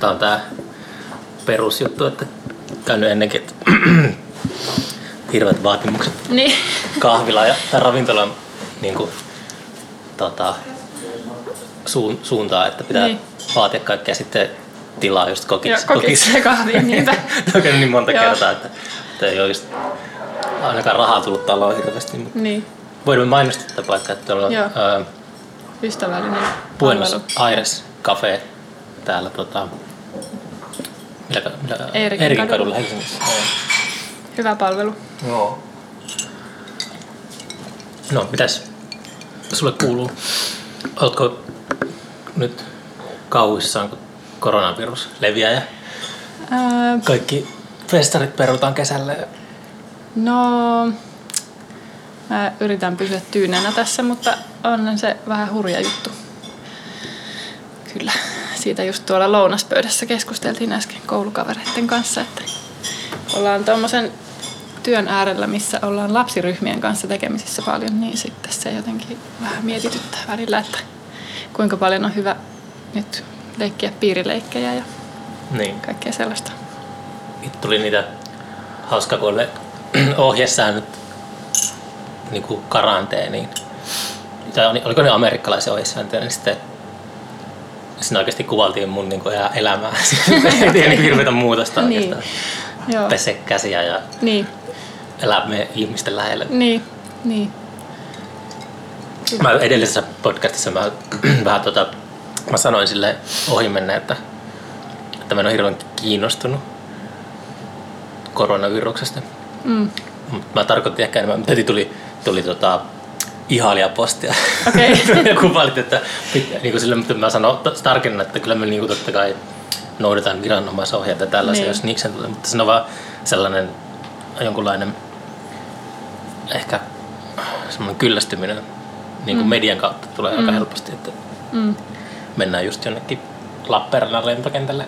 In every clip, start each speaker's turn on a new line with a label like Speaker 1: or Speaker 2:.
Speaker 1: Tämä on tämä perusjuttu, että käynyt ennenkin, että hirveät vaatimukset
Speaker 2: Niin.
Speaker 1: kahvila ja tai ravintolan niin kuin, tota, suun, suuntaan, että pitää
Speaker 2: Niin.
Speaker 1: vaatia kaikkea sitten tilaa just kokiksi.
Speaker 2: Joo, kokiksi ja kahviin,
Speaker 1: on käynyt niin monta
Speaker 2: Joo.
Speaker 1: kertaa, että, että ei ole just ainakaan rahaa tullut taloon hirveästi. Mutta
Speaker 2: Niin.
Speaker 1: voimme mainostaa tätä paikkaa, että tuolla on ää,
Speaker 2: Ystävällinen
Speaker 1: Buenos. Aires Cafe täällä tota, millä, millä,
Speaker 2: Eerikin
Speaker 1: Eerikin
Speaker 2: kadulla.
Speaker 1: kadulla Helsingissä. Joo.
Speaker 2: Hyvä palvelu.
Speaker 1: Joo. No, mitäs sulle kuuluu? Oletko nyt kauhuissaan, kun koronavirus leviää ja
Speaker 2: Ää,
Speaker 1: kaikki festarit perutaan kesälle?
Speaker 2: no, mä yritän pysyä tyynenä tässä, mutta on se vähän hurja juttu. Kyllä. Siitä just tuolla lounaspöydässä keskusteltiin äsken koulukavereiden kanssa, että ollaan tuommoisen työn äärellä, missä ollaan lapsiryhmien kanssa tekemisissä paljon, niin sitten se jotenkin vähän mietityttää välillä, että kuinka paljon on hyvä nyt leikkiä piirileikkejä ja
Speaker 1: Niin.
Speaker 2: kaikkea sellaista.
Speaker 1: Nyt tuli niitä hauska, kun ohjesäännöt niin kuin karanteeniin. Tai oliko ne amerikkalaisia ohjesääntöjä, niin sitten siinä oikeasti kuvaltiin mun niin kuin elämää. Ei niin hirveätä muutosta
Speaker 2: Niin.
Speaker 1: oikeastaan.
Speaker 2: Joo.
Speaker 1: Pese käsiä ja
Speaker 2: Niin,
Speaker 1: elää me ihmisten lähellä.
Speaker 2: niin, niin.
Speaker 1: Mä edellisessä podcastissa mä, vähän tota, mä sanoin sille ohimenne, että, että mä en ole hirveän kiinnostunut koronaviruksesta.
Speaker 2: Mm.
Speaker 1: Mä tarkoitin ehkä enemmän, tuli, tuli tota, ihailia postia.
Speaker 2: Okei.
Speaker 1: ja kuvalit, että pit- niin kuin sille, mutta mä sanon tarkennan, että kyllä me niin kuin totta kai noudataan viranomaisohjeita ja tällaisia,
Speaker 2: Niin.
Speaker 1: jos niksen tulee. Mutta se on vaan sellainen jonkunlainen ehkä semmoinen kyllästyminen niin kuin
Speaker 2: Mm.
Speaker 1: median kautta tulee aika
Speaker 2: Mm.
Speaker 1: helposti, että
Speaker 2: Mm.
Speaker 1: mennään just jonnekin Lappeenrannan lentokentälle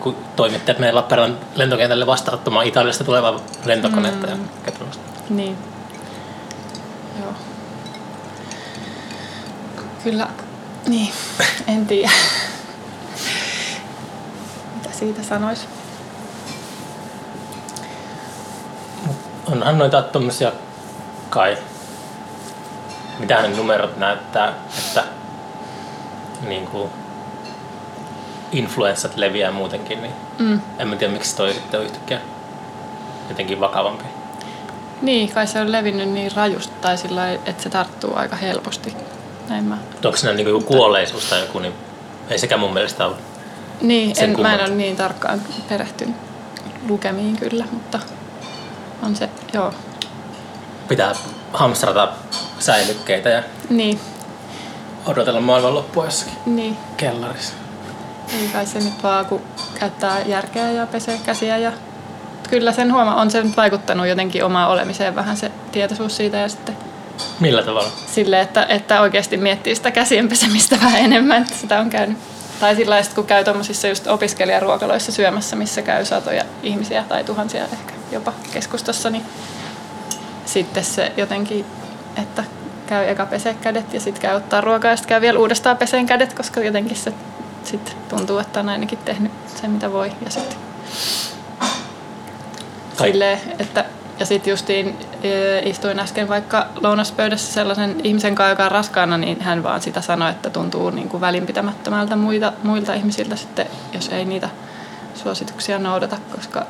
Speaker 1: kun toimittajat menee Lappeenrannan lentokentälle vastaanottamaan Italiasta tulevaa lentokonetta.
Speaker 2: Mm.
Speaker 1: Ja.
Speaker 2: Niin. Joo. Kyllä, niin, en tiedä. Mitä siitä sanois?
Speaker 1: Onhan noita tommosia kai, mitä ne numerot näyttää, että niin kuin influenssat leviää muutenkin, niin
Speaker 2: Mm.
Speaker 1: en mä tiedä miksi toi sitten on yhtäkkiä jotenkin vakavampi.
Speaker 2: Niin, kai se on levinnyt niin rajusti tai sillä että se tarttuu aika helposti. Näin mä.
Speaker 1: Onko siinä niin joku kuolleisuus tai joku, niin ei sekään mun mielestä ole.
Speaker 2: Niin, en, mä en ole niin tarkkaan perehtynyt lukemiin kyllä, mutta on se, joo.
Speaker 1: Pitää hamstrata säilykkeitä ja
Speaker 2: Niin,
Speaker 1: odotella maailmanloppua jossakin
Speaker 2: niin.
Speaker 1: kellarissa.
Speaker 2: Ei kai se nyt vaan, kun käyttää järkeä ja pesee käsiä ja kyllä sen huoma on se nyt vaikuttanut jotenkin omaan olemiseen vähän se tietoisuus siitä ja sitten
Speaker 1: Millä tavalla?
Speaker 2: sille, että, että oikeasti miettii sitä käsien pesemistä vähän enemmän, että sitä on käynyt. Tai sillä lailla, kun käy tuommoisissa just opiskelijaruokaloissa syömässä, missä käy satoja ihmisiä tai tuhansia ehkä jopa keskustassa, niin sitten se jotenkin, että käy eka pesee kädet ja sitten käy ottaa ruokaa ja sitten käy vielä uudestaan peseen kädet, koska jotenkin se sitten tuntuu, että on ainakin tehnyt sen mitä voi ja sitten Silleen, että, ja sitten justiin istuin äsken vaikka lounaspöydässä sellaisen ihmisen kanssa, joka on raskaana, niin hän vaan sitä sanoi, että tuntuu niin kuin välinpitämättömältä muita, muilta ihmisiltä sitten, jos ei niitä suosituksia noudata, koska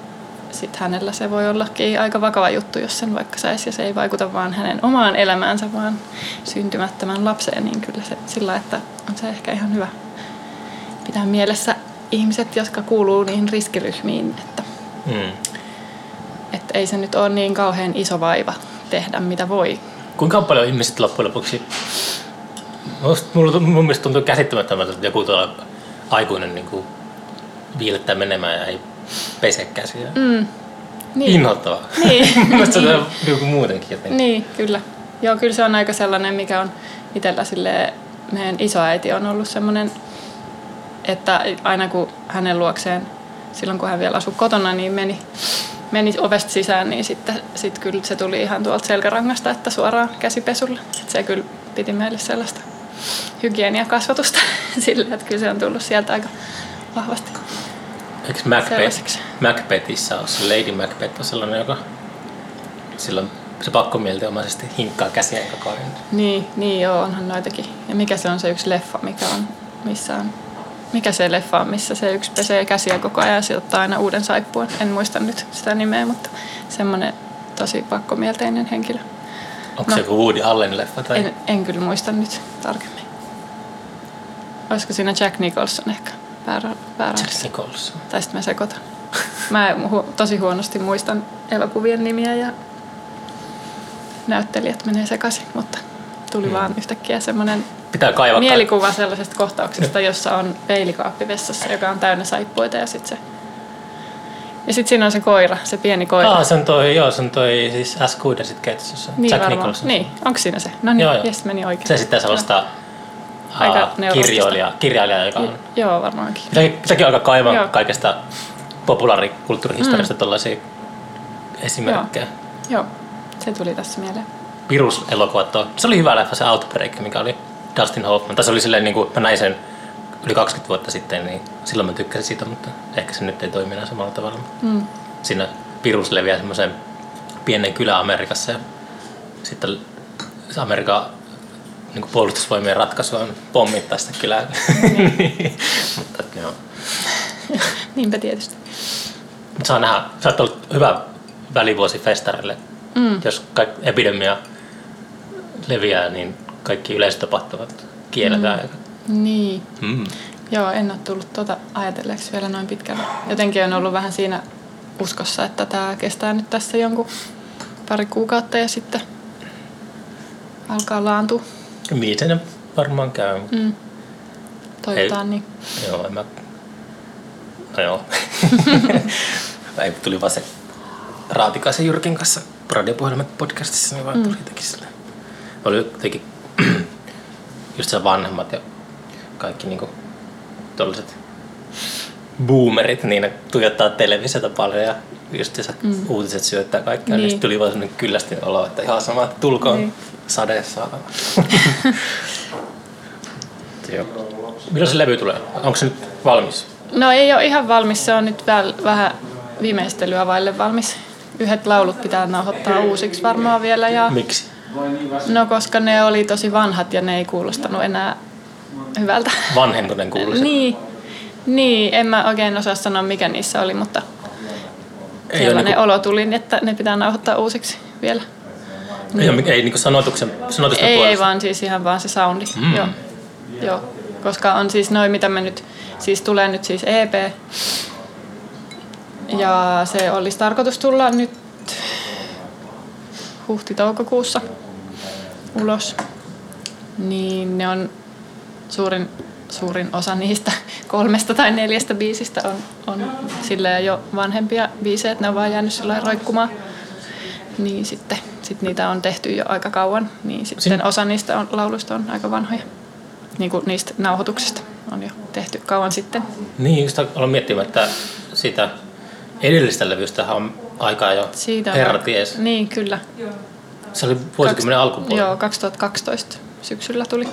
Speaker 2: sitten hänellä se voi ollakin aika vakava juttu, jos sen vaikka saisi, ja se ei vaikuta vaan hänen omaan elämäänsä, vaan syntymättömän lapseen, niin kyllä se sillä, että on se ehkä ihan hyvä pitää mielessä ihmiset, jotka kuuluu niihin riskiryhmiin, että
Speaker 1: Mm.
Speaker 2: Että ei se nyt ole niin kauhean iso vaiva tehdä mitä voi.
Speaker 1: Kuinka paljon ihmiset loppujen lopuksi... Mulla, mun mielestä tuntuu käsittämättömältä, että joku tuolla aikuinen niin kuin viilettää menemään ja ei pese käsiä.
Speaker 2: Mm. Niin.
Speaker 1: Inhottavaa.
Speaker 2: Niin.
Speaker 1: Mun mielestä se on joku muutenkin jotenkin.
Speaker 2: niin, kyllä. Joo, kyllä se on aika sellainen, mikä on itsellä silleen, meidän isoäiti on ollut semmoinen, että aina kun hänen luokseen, silloin kun hän vielä asui kotona, niin meni, meni ovesta sisään, niin sitten sit kyllä se tuli ihan tuolta selkärangasta, että suoraan käsipesulle. Et se kyllä piti meille sellaista hygieniakasvatusta. Silleen, että kyllä se on tullut sieltä aika vahvasti.
Speaker 1: Eikö Macbeth. Macbethissä ole se Lady Macbeth on sellainen, joka silloin se pakkomielteomaisesti hinkkaa käsiä koko ajan.
Speaker 2: Niin, niin joo, onhan noitakin. Ja mikä se on se yksi leffa, mikä on, missä on, mikä se leffa on, missä se yksi pesee käsiä koko ajan ja ottaa aina uuden saippuan. En muista nyt sitä nimeä, mutta semmoinen tosi pakkomielteinen henkilö.
Speaker 1: Onko
Speaker 2: No.
Speaker 1: se joku Woody Allen leffa? Tai?
Speaker 2: En, en kyllä muista nyt tarkemmin. Olisiko siinä Jack Nicholson ehkä päärä,
Speaker 1: Jack
Speaker 2: pääroolissa?
Speaker 1: Nicholson.
Speaker 2: Tai sitten mä sekoitan. Mä hu- tosi huonosti muistan elokuvien nimiä ja näyttelijät menee sekaisin, mutta tuli
Speaker 1: Mm.
Speaker 2: vaan yhtäkkiä semmoinen
Speaker 1: Pitää
Speaker 2: mielikuva sellaisesta kohtauksesta, jossa on peilikaappi vessassa, joka on täynnä saippuita ja sitten se... Ja sitten siinä on se koira, se pieni koira.
Speaker 1: Aa, se on toi, joo, se on toi siis S. Kuudesit keitossa.
Speaker 2: niin
Speaker 1: Jack
Speaker 2: varmaan.
Speaker 1: Nicholson.
Speaker 2: Niin, onko siinä se? No niin,
Speaker 1: Joo, joo.
Speaker 2: jes, meni oikein.
Speaker 1: Se sitten sellaista
Speaker 2: Aika
Speaker 1: kirjoilija, kirjailija, joka on...
Speaker 2: J- Joo, varmaankin.
Speaker 1: Sekin, sekin alkaa kaivaa
Speaker 2: Joo.
Speaker 1: kaikesta populaarikulttuurihistoriasta mm. tuollaisia esimerkkejä.
Speaker 2: Joo, se tuli tässä mieleen.
Speaker 1: Pirus-elokuvat on. Se oli hyvä leffa, se Outbreak, mikä oli Dustin Hoffman. Tai se oli silleen, niin kuin, mä näin sen yli 20 vuotta sitten, niin silloin mä tykkäsin siitä, mutta ehkä se nyt ei toimi enää samalla tavalla.
Speaker 2: Mm.
Speaker 1: Siinä Pirus leviää semmoiseen pienen kylään Amerikassa ja sitten se Amerikan niin puolustusvoimien ratkaisu on pommittaa sitä kylää. mutta joo.
Speaker 2: Niinpä tietysti.
Speaker 1: Mut saa nähdä, sä oot ollut hyvä välivuosi festarille.
Speaker 2: Mm.
Speaker 1: Jos kaikki epidemia leviää, niin kaikki yleisötapahtumat kielletään.
Speaker 2: Niin.
Speaker 1: Mm.
Speaker 2: Joo, en ole tullut tuota ajatelleeksi vielä noin pitkälle. Jotenkin on ollut vähän siinä uskossa, että tämä kestää nyt tässä jonkun pari kuukautta ja sitten alkaa laantua.
Speaker 1: Niin se varmaan käy.
Speaker 2: Mm. Toivotaan niin.
Speaker 1: Joo, en mä... No joo. Ei, tuli vaan se Raatikaisen Jyrkin kanssa radiopuhelimet podcastissa, niin vaan tuli jotenkin sille. Oli jotenkin just se vanhemmat ja kaikki niinku tolliset boomerit, niin ne tuijottaa televisiota paljon ja just se mm. uutiset syöttää kaikkea, niin,
Speaker 2: niin
Speaker 1: tuli vaan sellainen kyllästynyt olo, että ihan sama, että tulkoon
Speaker 2: Niin.
Speaker 1: sadeessa. Milloin se levy tulee? Onko se nyt valmis?
Speaker 2: No ei ole ihan valmis, se on nyt väl, vähän viimeistelyä vaille valmis. Yhdet laulut pitää nauhoittaa uusiksi varmaan vielä. Ja,
Speaker 1: Miksi?
Speaker 2: No koska ne oli tosi vanhat ja ne ei kuulostanut enää hyvältä.
Speaker 1: Vanhentuneen kuuluisa.
Speaker 2: Niin, niin, en mä oikein osaa sanoa mikä niissä oli, mutta
Speaker 1: Ei
Speaker 2: sellainen
Speaker 1: niinku,
Speaker 2: olo tuli, niin että ne pitää nauhoittaa uusiksi vielä.
Speaker 1: ei, ole, ei niinku sanotuksen, sanotusten
Speaker 2: Ei, ei vaan siis ihan vaan se soundi.
Speaker 1: Mm.
Speaker 2: Joo. Joo. Koska on siis noin, mitä me nyt, siis tulee nyt siis EP. Ja se olisi tarkoitus tulla nyt huhti-toukokuussa ulos. Niin ne on suurin, suurin osa niistä kolmesta tai neljästä biisistä on, on silleen jo vanhempia biisejä, että ne on vaan jäänyt sillä roikkumaan. Niin sitten sit niitä on tehty jo aika kauan, niin sitten
Speaker 1: Sin-
Speaker 2: osa niistä on, lauluista on aika vanhoja. Niin kuin niistä nauhoituksista on jo tehty kauan sitten.
Speaker 1: Niin, just aloin miettimään, että sitä edellistä levystä on aikaa jo
Speaker 2: Siitä on-
Speaker 1: herra ties.
Speaker 2: Niin, kyllä.
Speaker 1: Se oli vuosikymmenen alkupuolella.
Speaker 2: Joo, 2012 syksyllä tuli.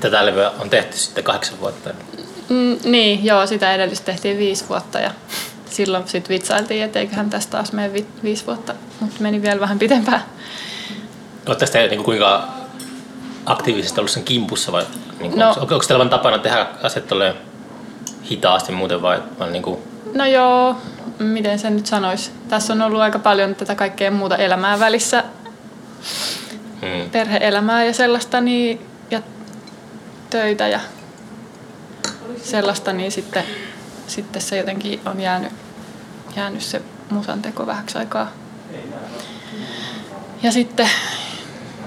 Speaker 1: Tätä levyä on tehty sitten kahdeksan vuotta.
Speaker 2: Mm, niin, joo, sitä edellistä tehtiin viisi vuotta ja silloin sitten vitsailtiin, että eiköhän tästä taas mene vi- viisi vuotta, mutta meni vielä vähän pitempään.
Speaker 1: Oletteko te niin kuinka aktiivisesti ollut sen kimpussa vai niin
Speaker 2: No.
Speaker 1: no. onko, onko teillä vain tapana tehdä asiat hitaasti muuten vai, vai niin kuin,
Speaker 2: No joo, miten sen nyt sanoisi. Tässä on ollut aika paljon tätä kaikkea muuta elämää välissä,
Speaker 1: mm,
Speaker 2: perheelämää ja sellaista, niin, ja töitä ja sellaista, niin sitten, sitten se jotenkin on jäänyt, jäänyt se musan teko vähäksi aikaa. Ja sitten,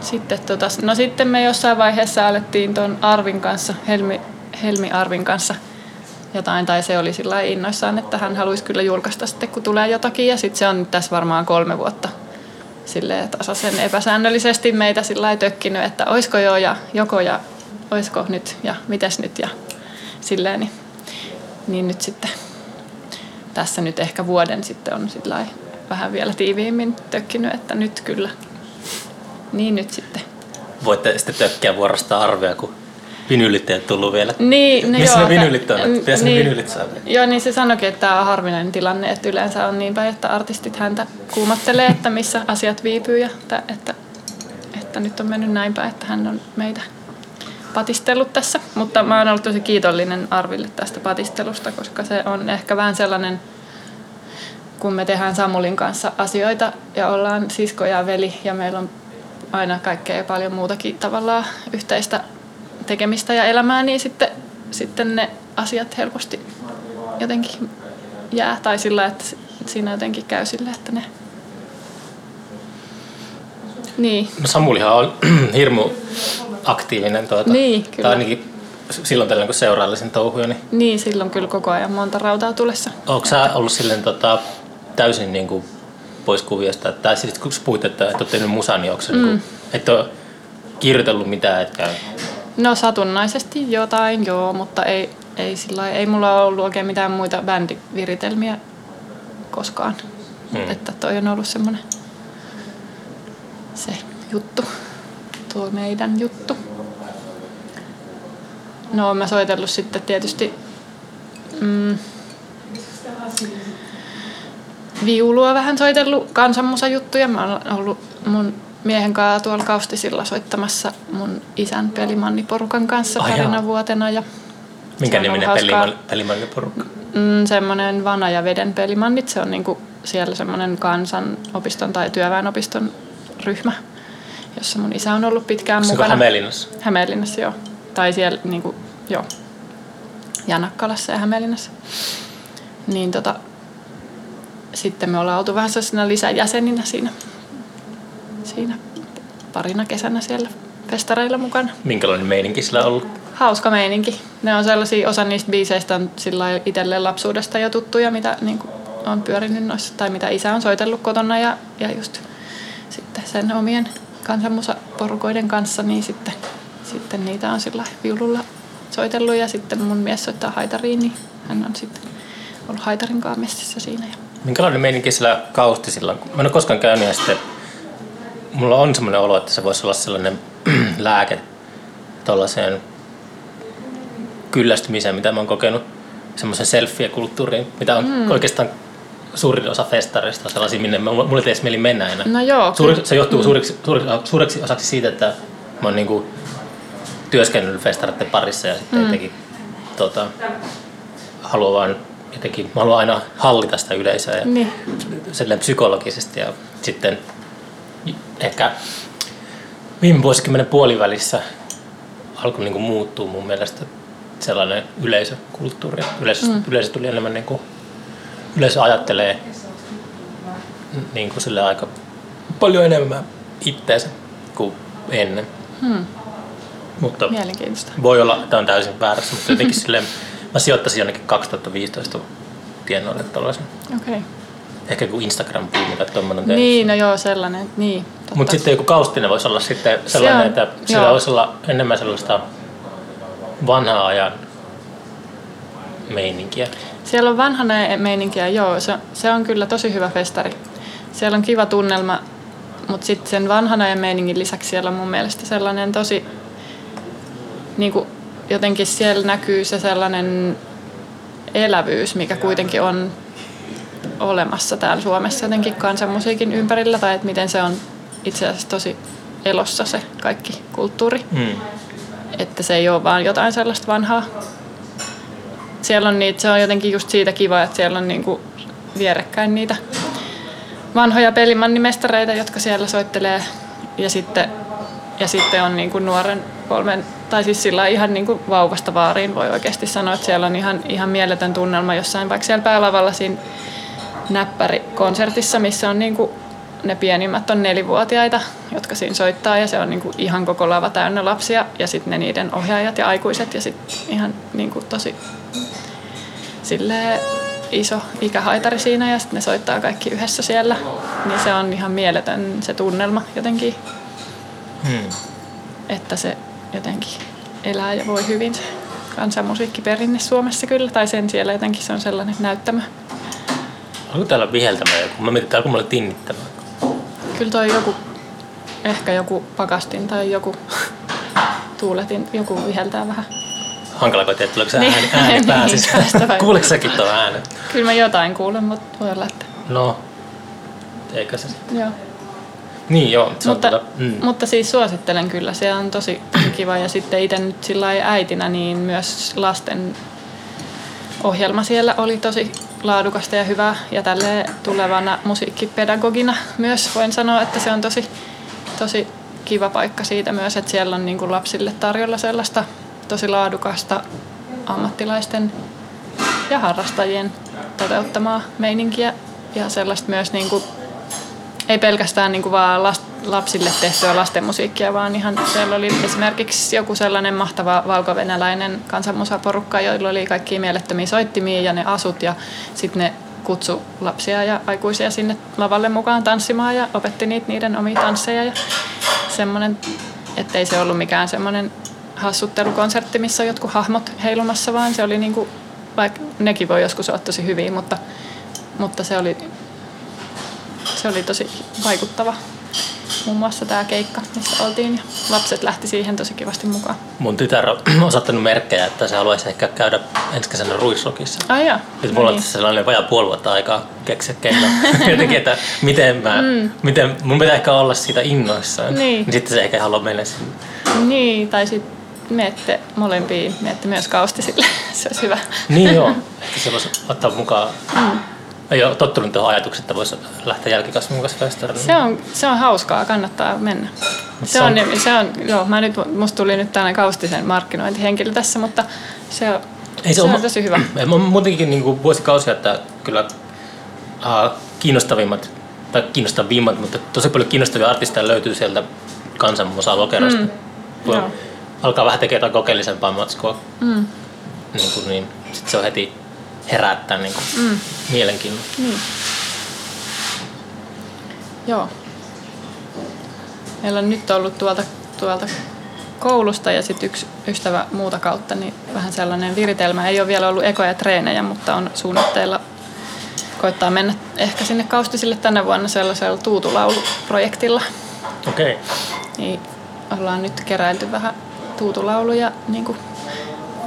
Speaker 2: sitten, tota, no sitten me jossain vaiheessa alettiin tuon Arvin kanssa, Helmi, Helmi Arvin kanssa jotain, tai se oli sillä innoissaan, että hän haluaisi kyllä julkaista sitten, kun tulee jotakin, ja sitten se on nyt tässä varmaan kolme vuotta silleen tasaisen epäsäännöllisesti meitä sillä tökkinyt, että oisko jo ja joko ja oisko nyt ja mitäs nyt ja silleen, niin, niin nyt sitten tässä nyt ehkä vuoden sitten on sillä vähän vielä tiiviimmin tökkinyt, että nyt kyllä. Niin nyt sitten.
Speaker 1: voitte sitten tökkiä vuorostaan arvia, kun vinyylit ei tullut vielä.
Speaker 2: Niin, no
Speaker 1: Missä
Speaker 2: joo,
Speaker 1: ne vinyylit on? Pitäisi ne vinyylit saada.
Speaker 2: Joo, niin se sanoikin, että tämä on harvinainen tilanne, että yleensä on niin päin, että artistit häntä kuumottelee, että missä asiat viipyy ja että, että, että nyt on mennyt näin päin, että hän on meitä patistellut tässä. Mutta mä oon ollut tosi kiitollinen Arville tästä patistelusta, koska se on ehkä vähän sellainen, kun me tehdään Samulin kanssa asioita ja ollaan sisko ja veli ja meillä on aina kaikkea paljon muutakin tavallaan yhteistä tekemistä ja elämää, niin sitten, sitten ne asiat helposti jotenkin jää. Tai sillä, että siinä jotenkin käy sille, että ne... Niin,
Speaker 1: No Samulihan on hirmu aktiivinen tuota.
Speaker 2: Niin, kyllä.
Speaker 1: Tai ainakin silloin tällöin kun seurailla sen touhuja, niin
Speaker 2: niin silloin kyllä koko ajan monta rautaa tulessa.
Speaker 1: onko sä ollut silleen tota, täysin niin kuin pois kuviosta? Tai siis kun sä puhuit, että et ole tehnyt musaa, niin onko se mm. niin kuin, et ole kirjoitellut mitään, etkä
Speaker 2: No satunnaisesti jotain, joo, mutta ei, ei, sillä ei mulla ole ollut oikein mitään muita bändiviritelmiä koskaan.
Speaker 1: Mm.
Speaker 2: Mm. Että toi on ollut semmoinen se juttu, tuo meidän juttu. No mä soitellut sitten tietysti mm, viulua vähän soitellut kansanmusajuttuja. Mä oon ollut mun miehen kanssa tuolla Kaustisilla soittamassa mun isän pelimanniporukan kanssa
Speaker 1: Ai
Speaker 2: parina
Speaker 1: jaa.
Speaker 2: vuotena. Ja
Speaker 1: minkä niminen peliman, pelimanniporukka?
Speaker 2: Mm, semmoinen Vana ja Veden pelimannit, se on niinku siellä semmoinen kansanopiston tai työväenopiston ryhmä, jossa mun isä on ollut pitkään
Speaker 1: Onko
Speaker 2: mukana.
Speaker 1: Hämeenlinnassa?
Speaker 2: Hämeenlinnassa, joo. Tai siellä niinku, joo. Janakkalassa ja Hämeenlinnassa. Niin tota, sitten me ollaan oltu vähän sellaisena lisäjäseninä siinä, siinä parina kesänä siellä festareilla mukana
Speaker 1: Minkälainen meininki sillä on ollut?
Speaker 2: hauska meininki. Ne on sellaisia, osa niistä biiseistä on sillä itselleen lapsuudesta jo tuttuja, mitä niin kuin on pyörinyt noissa, tai mitä isä on soitellut kotona ja, ja just sitten sen omien kansanmusaporukoiden kanssa, niin sitten, sitten niitä on sillä viululla soitellut ja sitten mun mies soittaa haitariin, niin hän on sitten ollut haitarin kanssa messissä siinä.
Speaker 1: Minkälainen meininki sillä kaustisilla on? Mä en ole koskaan käynyt ja sitten mulla on semmoinen olo, että se voisi olla sellainen lääke tuollaiseen kyllästymiseen, mitä mä oon kokenut semmoisen selfie-kulttuuriin, mitä on mm. oikeastaan suurin osa festareista on sellaisia, minne mulle ei edes mieli mennä enää.
Speaker 2: No joo,
Speaker 1: Suuri, se johtuu suureksi, suureksi, suureksi osaksi siitä, että mä oon niinku työskennellyt festareiden parissa ja sitten mm. jotenkin tota, haluan vaan jotenkin, mä haluan aina hallita sitä yleisöä ja
Speaker 2: Niin.
Speaker 1: psykologisesti ja sitten ehkä viime vuosikymmenen puolivälissä alkoi niinku muuttua mun mielestä sellainen yleisökulttuuri. Yleisö, mm. yleisö tuli enemmän niinku, yleisö ajattelee niin kuin sille aika paljon enemmän itteensä kuin ennen.
Speaker 2: Hmm.
Speaker 1: Mutta
Speaker 2: Mielenkiintoista.
Speaker 1: voi olla, että on täysin väärässä, mutta jotenkin silleen, mä sijoittaisin jonnekin 2015 tienoille tuollaisen.
Speaker 2: Okei. Okay.
Speaker 1: Ehkä joku instagram puumi tai tuommoinen.
Speaker 2: Niin, no joo, sellainen. Niin.
Speaker 1: Mutta sitten joku kaustinen voisi olla sitten sellainen,
Speaker 2: on,
Speaker 1: että sillä
Speaker 2: joo.
Speaker 1: voisi olla enemmän sellaista vanhaa ajan meininkiä.
Speaker 2: Siellä on vanhana meininkiä, joo. Se, se on kyllä tosi hyvä festari. Siellä on kiva tunnelma, mutta sitten sen vanhan ajan meiningin lisäksi siellä on mun mielestä sellainen tosi... Niin kuin jotenkin siellä näkyy se sellainen elävyys, mikä kuitenkin on olemassa täällä Suomessa jotenkin kansanmusiikin ympärillä, tai että miten se on itse asiassa tosi elossa se kaikki kulttuuri.
Speaker 1: Mm.
Speaker 2: Että se ei ole vaan jotain sellaista vanhaa. Siellä on niitä, se on jotenkin just siitä kiva, että siellä on niinku vierekkäin niitä vanhoja pelimannimestareita, jotka siellä soittelee. Ja sitten, ja sitten on niinku nuoren kolmen, tai siis sillä ihan niinku vauvasta vaariin voi oikeasti sanoa, että siellä on ihan, ihan mieletön tunnelma jossain, vaikka siellä päälavalla siinä näppärikonsertissa, missä on niinku ne pienimmät on nelivuotiaita, jotka siinä soittaa ja se on niinku ihan koko lava täynnä lapsia ja sitten ne niiden ohjaajat ja aikuiset ja sitten ihan niinku tosi silleen iso ikähaitari siinä ja sitten ne soittaa kaikki yhdessä siellä. Niin se on ihan mieletön se tunnelma jotenkin,
Speaker 1: Mm.
Speaker 2: että se jotenkin elää ja voi hyvin se kansanmusiikkiperinne Suomessa kyllä. Tai sen siellä jotenkin se on sellainen näyttämö.
Speaker 1: Onko täällä viheltämään joku? Mä mietin, alkoi mulle tinnittämään.
Speaker 2: Kyllä toi joku, ehkä joku pakastin tai joku tuuletin, joku viheltää vähän.
Speaker 1: Hankala koitia, että tuleeko se
Speaker 2: Niin.
Speaker 1: ääni, ääni
Speaker 2: Niin, vai-
Speaker 1: Kuuleeko säkin tuon äänen?
Speaker 2: Kyllä mä jotain kuulen, mutta voi olla, että
Speaker 1: No, eikö se sitten?
Speaker 2: joo.
Speaker 1: Niin joo, se
Speaker 2: mutta,
Speaker 1: on tota, mm.
Speaker 2: mutta siis suosittelen kyllä, se on tosi, kiva. Ja sitten itse nyt sillä äitinä, niin myös lasten ohjelma siellä oli tosi laadukasta ja hyvää. Ja tälle tulevana musiikkipedagogina myös voin sanoa, että se on tosi, tosi kiva paikka siitä myös, että siellä on niin kuin lapsille tarjolla sellaista tosi laadukasta ammattilaisten ja harrastajien toteuttamaa meininkiä ja sellaista myös niin kuin ei pelkästään niin kuin vaan last, lapsille tehtyä lastenmusiikkia, vaan ihan siellä oli esimerkiksi joku sellainen mahtava valkovenäläinen kansanmusaporukka, joilla oli kaikki mielettömiä soittimia ja ne asut ja sitten ne kutsu lapsia ja aikuisia sinne lavalle mukaan tanssimaan ja opetti niitä niiden omia tansseja ja semmoinen, ettei se ollut mikään semmoinen hassuttelukonsertti, missä on jotkut hahmot heilumassa, vaan se oli niinku, vaikka nekin voi joskus olla tosi hyviä, mutta, mutta se oli se oli tosi vaikuttava. Muun muassa tämä keikka, missä oltiin ja lapset lähti siihen tosi kivasti mukaan.
Speaker 1: Mun tytär on osoittanut merkkejä, että se haluaisi ehkä käydä ensi kesänä Ruisrokissa.
Speaker 2: Ai joo.
Speaker 1: Nyt mulla on sellainen vajaa puoli vuotta aikaa keksiä keino. Jotenkin, että miten mä, mm. miten, mun pitää ehkä olla siitä innoissaan.
Speaker 2: Niin.
Speaker 1: niin sitten se ehkä haluaa mennä sinne.
Speaker 2: Niin, tai sitten miette molempiin, miette myös kaustisille. se olisi hyvä.
Speaker 1: Niin joo, ehkä se voisi ottaa mukaan. Mm. Ei ole tottunut tuohon ajatukseen, että voisi lähteä jälkikasvun kanssa festarille.
Speaker 2: Se on, se on hauskaa, kannattaa mennä. Se on, se on, joo, mä nyt, musta tuli nyt tällainen kaustisen markkinointihenkilö tässä, mutta se on,
Speaker 1: Ei
Speaker 2: se,
Speaker 1: se
Speaker 2: on
Speaker 1: ole-
Speaker 2: tosi hyvä.
Speaker 1: Ei, mä muutenkin niin kuin vuosikausia, että kyllä uh, kiinnostavimmat, tai kiinnostavimmat, mutta tosi paljon kiinnostavia artisteja löytyy sieltä kansanmusalokerosta.
Speaker 2: Mm,
Speaker 1: Mm.
Speaker 2: joo.
Speaker 1: alkaa vähän tekemään jotain kokeellisempaa matskua,
Speaker 2: Mm,
Speaker 1: niin, kuin, niin sit se on heti herättää niin kuin,
Speaker 2: mm.
Speaker 1: mielenkiinnon.
Speaker 2: Niin. Joo. Meillä on nyt ollut tuolta, tuolta koulusta ja sitten yksi ystävä muuta kautta, niin vähän sellainen viritelmä. Ei ole vielä ollut ekoja treenejä, mutta on suunnitteilla koittaa mennä ehkä sinne kaustisille tänä vuonna sellaisella tuutulauluprojektilla.
Speaker 1: Okei. Okay.
Speaker 2: Niin ollaan nyt keräilty vähän tuutulauluja, niin kuin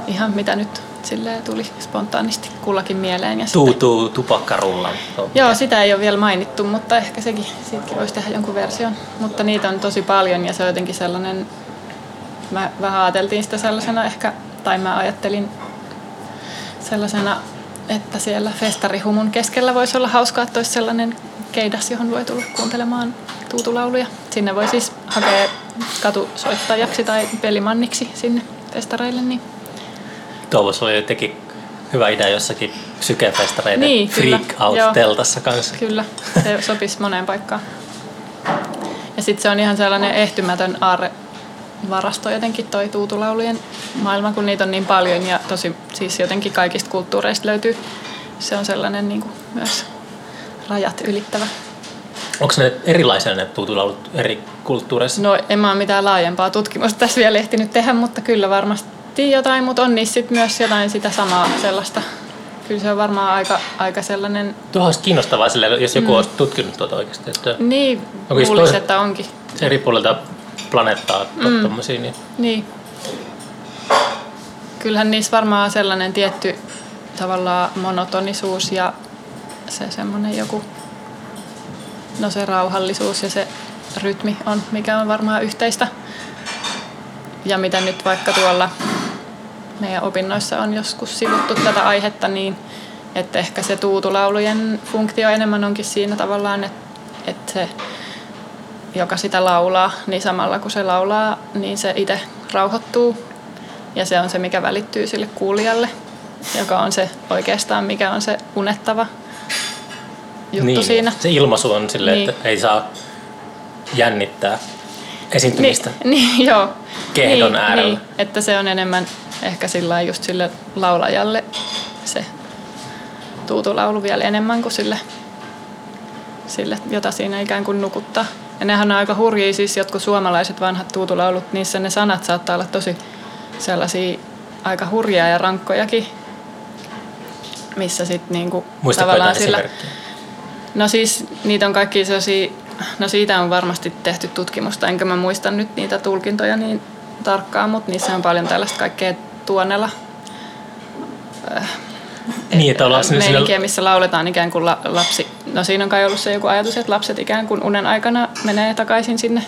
Speaker 2: ihan mitä nyt silleen tuli spontaanisti kullakin mieleen. Ja sitten-
Speaker 1: Tuutuu tupakkarulla.
Speaker 2: Joo, sitä ei ole vielä mainittu, mutta ehkä sekin, siitäkin voisi tehdä jonkun version. Mutta niitä on tosi paljon ja se on jotenkin sellainen, mä vähän ajateltiin sitä sellaisena ehkä, tai mä ajattelin sellaisena, että siellä festarihumun keskellä voisi olla hauskaa, että olisi sellainen keidas, johon voi tulla kuuntelemaan tuutulauluja. Sinne voi siis hakea katusoittajaksi tai pelimanniksi sinne festareille, niin
Speaker 1: Tuossa oli jotenkin hyvä idea jossakin sykefestareiden
Speaker 2: Niin, kyllä.
Speaker 1: freak out
Speaker 2: Joo.
Speaker 1: teltassa kanssa.
Speaker 2: Kyllä, se sopisi moneen paikkaan. Ja sitten se on ihan sellainen ehtymätön aarre varasto jotenkin toi tuutulaulujen maailma, kun niitä on niin paljon ja tosi siis jotenkin kaikista kulttuureista löytyy. Se on sellainen niin kuin myös rajat ylittävä.
Speaker 1: Onko ne erilaisia ne tuutulaulut eri kulttuureissa?
Speaker 2: No en mä ole mitään laajempaa tutkimusta tässä vielä ehtinyt tehdä, mutta kyllä varmasti jotain, mutta on niissä sit myös jotain sitä samaa sellaista. Kyllä se on varmaan aika, aika sellainen,
Speaker 1: Tuohan olisi kiinnostavaa, sille, jos joku mm. olisi tutkinut tuota oikeasti. Että
Speaker 2: niin
Speaker 1: siis
Speaker 2: luulisin,
Speaker 1: toiset-
Speaker 2: että onkin.
Speaker 1: eri puolilta planeettaa mm. tommosia, niin
Speaker 2: Niin. Kyllähän niissä varmaan sellainen tietty tavallaan monotonisuus ja se semmoinen joku, no se rauhallisuus ja se rytmi on, mikä on varmaan yhteistä. Ja mitä nyt vaikka tuolla meidän opinnoissa on joskus sivuttu tätä aihetta, niin että ehkä se tuutulaulujen funktio enemmän onkin siinä tavallaan, että, että se joka sitä laulaa, niin samalla kun se laulaa, niin se itse rauhoittuu. Ja se on se, mikä välittyy sille kuulijalle, joka on se oikeastaan, mikä on se unettava juttu
Speaker 1: niin,
Speaker 2: siinä.
Speaker 1: Se ilmaisu on silleen,
Speaker 2: Niin.
Speaker 1: että ei saa jännittää esiintymistä.
Speaker 2: Niin, niin, joo.
Speaker 1: Kehdon
Speaker 2: niin,
Speaker 1: äärellä.
Speaker 2: Niin, että se on enemmän ehkä sillä just sille laulajalle se tuutulaulu vielä enemmän kuin sille, sille, jota siinä ikään kuin nukuttaa. Ja nehän on aika hurjia, siis jotkut suomalaiset vanhat tuutulaulut, niissä ne sanat saattaa olla tosi sellaisia aika hurjia ja rankkojakin, missä sitten niinku
Speaker 1: Muistatko
Speaker 2: tavallaan sillä... No siis niitä on kaikki sellaisia, no siitä on varmasti tehty tutkimusta, enkä mä muista nyt niitä tulkintoja niin tarkkaan, mutta niissä on paljon tällaista kaikkea tuonella
Speaker 1: Niin, että ollaan sinne,
Speaker 2: meininkiä,
Speaker 1: sinne,
Speaker 2: missä lauletaan ikään kuin la, lapsi. No siinä on kai ollut se joku ajatus, että lapset ikään kuin unen aikana menee takaisin sinne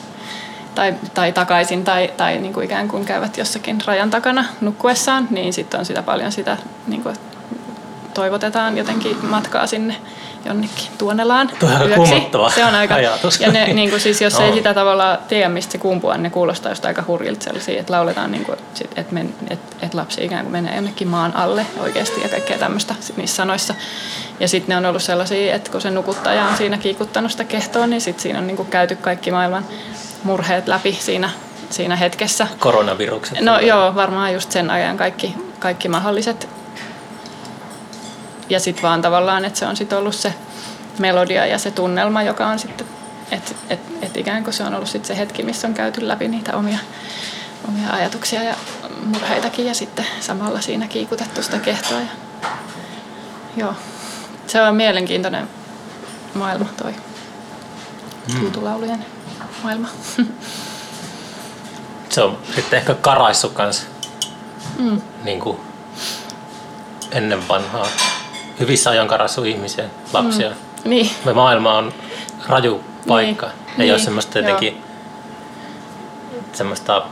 Speaker 2: tai, tai takaisin tai, tai niin kuin ikään kuin käyvät jossakin rajan takana nukkuessaan, niin sitten on sitä paljon sitä, niin kuin, että toivotetaan jotenkin matkaa sinne jonnekin tuonelaan
Speaker 1: Tuo on aika
Speaker 2: yöksi. Se on aika,
Speaker 1: ajatus.
Speaker 2: ja ne, niin kuin siis, jos
Speaker 1: No.
Speaker 2: ei sitä tavallaan tiedä, mistä se kumpuaa, niin ne kuulostaa jostain aika hurjilta sellaisia, että lauletaan, niin kuin, sit, että, men, että, että lapsi ikään kuin menee jonnekin maan alle oikeasti ja kaikkea tämmöistä niissä sanoissa. Ja sitten ne on ollut sellaisia, että kun se nukuttaja on siinä kiikuttanut sitä kehtoa, niin sitten siinä on niin kuin käyty kaikki maailman murheet läpi siinä, siinä hetkessä.
Speaker 1: koronavirukset.
Speaker 2: No joo, varmaan just sen ajan kaikki, kaikki mahdolliset. Ja sitten vaan tavallaan, että se on sitten ollut se melodia ja se tunnelma, joka on sitten, että et, et ikään kuin se on ollut sitten se hetki, missä on käyty läpi niitä omia, omia ajatuksia ja murheitakin ja sitten samalla siinä kiikutettu sitä kehtoa. Ja, joo, se on mielenkiintoinen maailma toi tuutulaulujen maailma.
Speaker 1: Se on sitten ehkä karaissut kans
Speaker 2: Mm.
Speaker 1: niin kuin ennen vanhaa. Hyvissä ajoin karaissut ihmisiä, lapsia. Mm.
Speaker 2: Niin,
Speaker 1: Me maailma on raju paikka.
Speaker 2: Niin,
Speaker 1: Ei ole
Speaker 2: niin,
Speaker 1: semmoista
Speaker 2: joo.
Speaker 1: jotenkin semmoista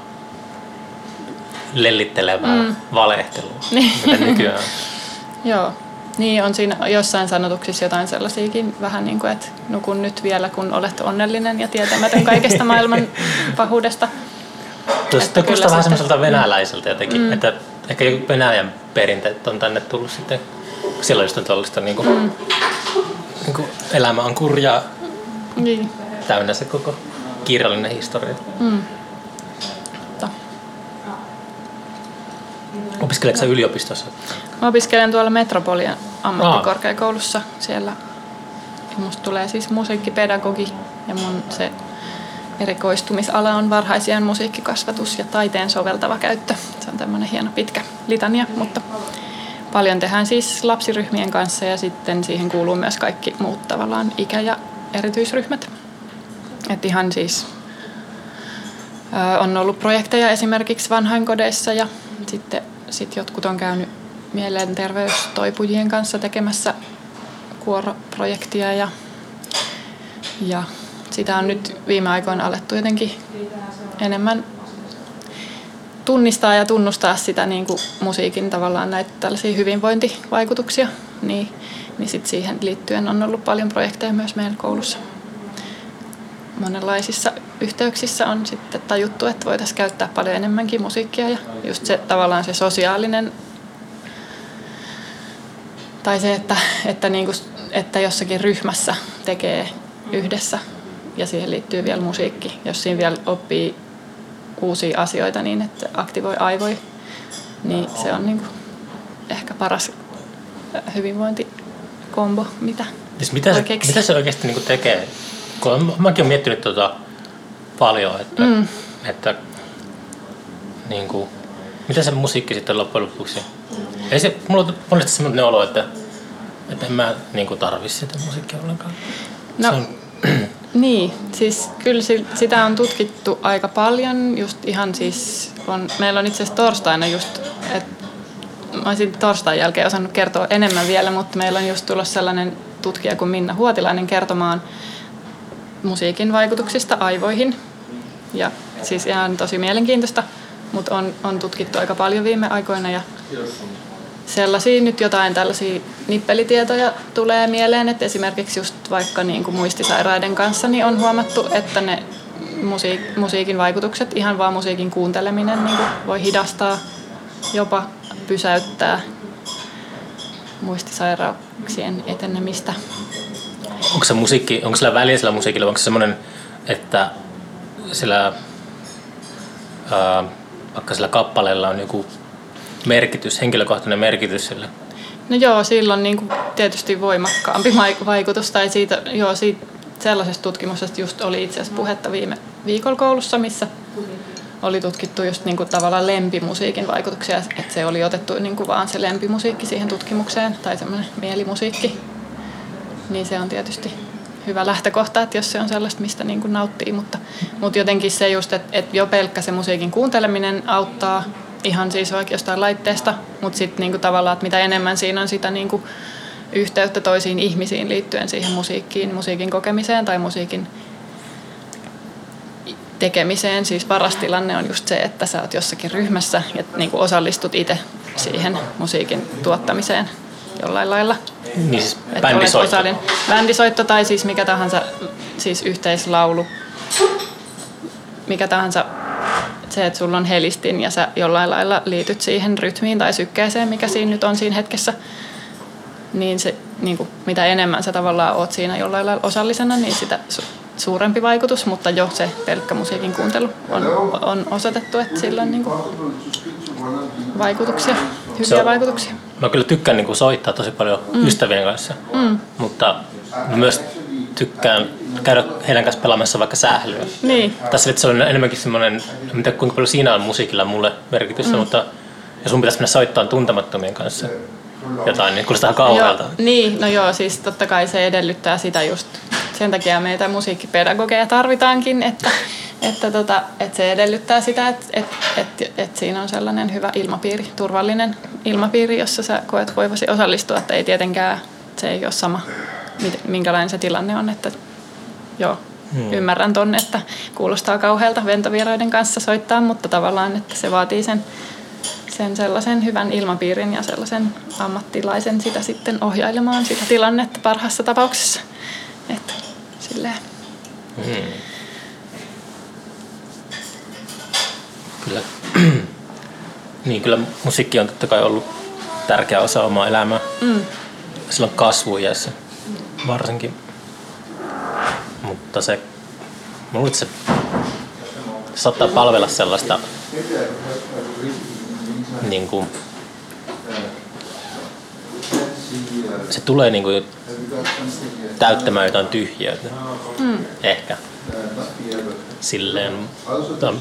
Speaker 1: lellittelevää mm. valehtelua,
Speaker 2: Niin.
Speaker 1: mitä nykyään on.
Speaker 2: Joo. Niin, on siinä jossain sanotuksissa jotain sellaisiakin vähän niin kuin, että nukun nyt vielä, kun olet onnellinen ja tietämätön kaikesta maailman pahuudesta.
Speaker 1: Tuosta kuulostaa vähän semmoiselta venäläiseltä jotenkin, mm. että ehkä Venäjän perinteet on tänne tullut sitten, on tuollaista niin kuin, mm. niin kuin elämä on kurjaa
Speaker 2: Niin.
Speaker 1: täynnä se koko kirjallinen historia.
Speaker 2: Mm.
Speaker 1: Opiskeletko sä yliopistossa?
Speaker 2: Mä opiskelen tuolla Metropolian ammattikorkeakoulussa siellä. Musta tulee siis musiikkipedagogi ja mun se erikoistumisala on varhaisien musiikkikasvatus ja taiteen soveltava käyttö. Se on tämmöinen hieno pitkä litania, mutta paljon tehdään siis lapsiryhmien kanssa ja sitten siihen kuuluu myös kaikki muut tavallaan ikä- ja erityisryhmät. Et ihan siis Ö, On ollut projekteja esimerkiksi vanhainkodeissa ja sitten sit jotkut on käynyt mielenterveystoipujien kanssa tekemässä kuoroprojektia ja, ja sitä on nyt viime aikoina alettu jotenkin enemmän tunnistaa ja tunnustaa sitä niin kuin musiikin tavallaan näitä tällaisia hyvinvointivaikutuksia, niin, niin sit siihen liittyen on ollut paljon projekteja myös meidän koulussa monenlaisissa yhteyksissä on sitten tajuttu, että voitaisiin käyttää paljon enemmänkin musiikkia ja just se tavallaan se sosiaalinen tai se, että, että, niinku, että jossakin ryhmässä tekee yhdessä ja siihen liittyy vielä musiikki. Jos siinä vielä oppii uusia asioita niin, että aktivoi aivoja, niin se on niinku ehkä paras hyvinvointikombo, mitä
Speaker 1: Siis mitä, se, mitä se oikeasti niin tekee? Kun mä- mäkin olen miettinyt tota paljon, että, mm. että niin kuin, mitä se musiikki sitten loppujen lopuksi? Ei se, mulla on monesti sellainen olo, että, että en mä niin kuin tarvi sitä musiikkia ollenkaan.
Speaker 2: No,
Speaker 1: Se on,
Speaker 2: Niin, siis kyllä si- sitä on tutkittu aika paljon. Just ihan siis on, meillä on itse asiassa torstaina just, että mä olisin torstain jälkeen osannut kertoa enemmän vielä, mutta meillä on just tulossa sellainen tutkija kuin Minna Huotilainen kertomaan musiikin vaikutuksista aivoihin. Ja siis ihan tosi mielenkiintoista, mutta on, on tutkittu aika paljon viime aikoina ja sellaisia nyt jotain tällaisia nippelitietoja tulee mieleen, että esimerkiksi just vaikka niin kuin muistisairaiden kanssa niin on huomattu, että ne musiik- musiikin vaikutukset, ihan vaan musiikin kuunteleminen niin kuin voi hidastaa, jopa pysäyttää muistisairauksien etenemistä.
Speaker 1: onko se musiikki, onko sillä väliä sillä musiikilla, onko se semmoinen, että sillä, ää, vaikka sillä kappaleella on joku merkitys, henkilökohtainen merkitys sille?
Speaker 2: No joo, silloin niin kuin tietysti voimakkaampi vai- vaikutus. Tai siitä, joo, siitä, sellaisesta tutkimuksesta just oli itse asiassa puhetta viime viikolla koulussa, missä oli tutkittu just niin kuin tavallaan lempimusiikin vaikutuksia. Että se oli otettu niin kuin vaan se lempimusiikki siihen tutkimukseen tai semmoinen mielimusiikki. Niin se on tietysti hyvä lähtökohta, että jos se on sellaista, mistä niin kuin nauttii, mutta, mutta jotenkin se just, että, että jo pelkkä se musiikin kuunteleminen auttaa ihan siis vaikka jostain laitteesta, mutta sitten niin kuin tavallaan, että mitä enemmän siinä on sitä niin kuin yhteyttä toisiin ihmisiin liittyen siihen musiikkiin, musiikin kokemiseen tai musiikin tekemiseen. Siis paras tilanne on just se, että sä oot jossakin ryhmässä ja niin kuin osallistut itse siihen musiikin tuottamiseen jollain lailla.
Speaker 1: Niin siis bändisoitto.
Speaker 2: Bändisoitto tai siis mikä tahansa siis yhteislaulu, mikä tahansa se, että sulla on helistin ja sä jollain lailla liityt siihen rytmiin tai sykkeeseen, mikä siinä nyt on siinä hetkessä, niin se, niin kuin, mitä enemmän sä tavallaan oot siinä jollain lailla osallisena, niin sitä suurempi vaikutus, mutta jo se pelkkä musiikin kuuntelu on, on osoitettu, että sillä on niin kuin vaikutuksia, hyviä on, vaikutuksia.
Speaker 1: Mä kyllä tykkään niin kuin soittaa tosi paljon mm. ystävien kanssa, mm. mutta myös tykkään käydä heidän kanssa pelaamassa vaikka sählyä.
Speaker 2: Niin.
Speaker 1: Tässä se on enemmänkin semmoinen, en tiedä kuinka paljon siinä on musiikilla mulle merkitystä, mm. mutta jos mun pitäisi mennä soittaa tuntemattomien kanssa jotain, niin kuulostaa kauhealta. Joo,
Speaker 2: niin, no joo, siis totta kai se edellyttää sitä just. Sen takia meitä musiikkipedagogeja tarvitaankin, että, että, tota, että se edellyttää sitä, että, että, että, että siinä on sellainen hyvä ilmapiiri, turvallinen ilmapiiri, jossa sä koet voivasi osallistua, että ei tietenkään, se ei ole sama, minkälainen se tilanne on, että joo, hmm. ymmärrän ton, että kuulostaa kauhealta ventovieraiden kanssa soittaa, mutta tavallaan, että se vaatii sen sen sellaisen hyvän ilmapiirin ja sellaisen ammattilaisen sitä sitten ohjailemaan sitä tilannetta parhaassa tapauksessa. Että silleen. Hmm.
Speaker 1: Kyllä. niin, kyllä musiikki on totta kai ollut tärkeä osa omaa elämää. Mm. Silloin kasvuiässä varsinkin. Mutta se, mä luulen, että se, saattaa palvella sellaista niin kuin, se tulee niin kuin täyttämään jotain tyhjyyttä. Mm. Ehkä. Silleen,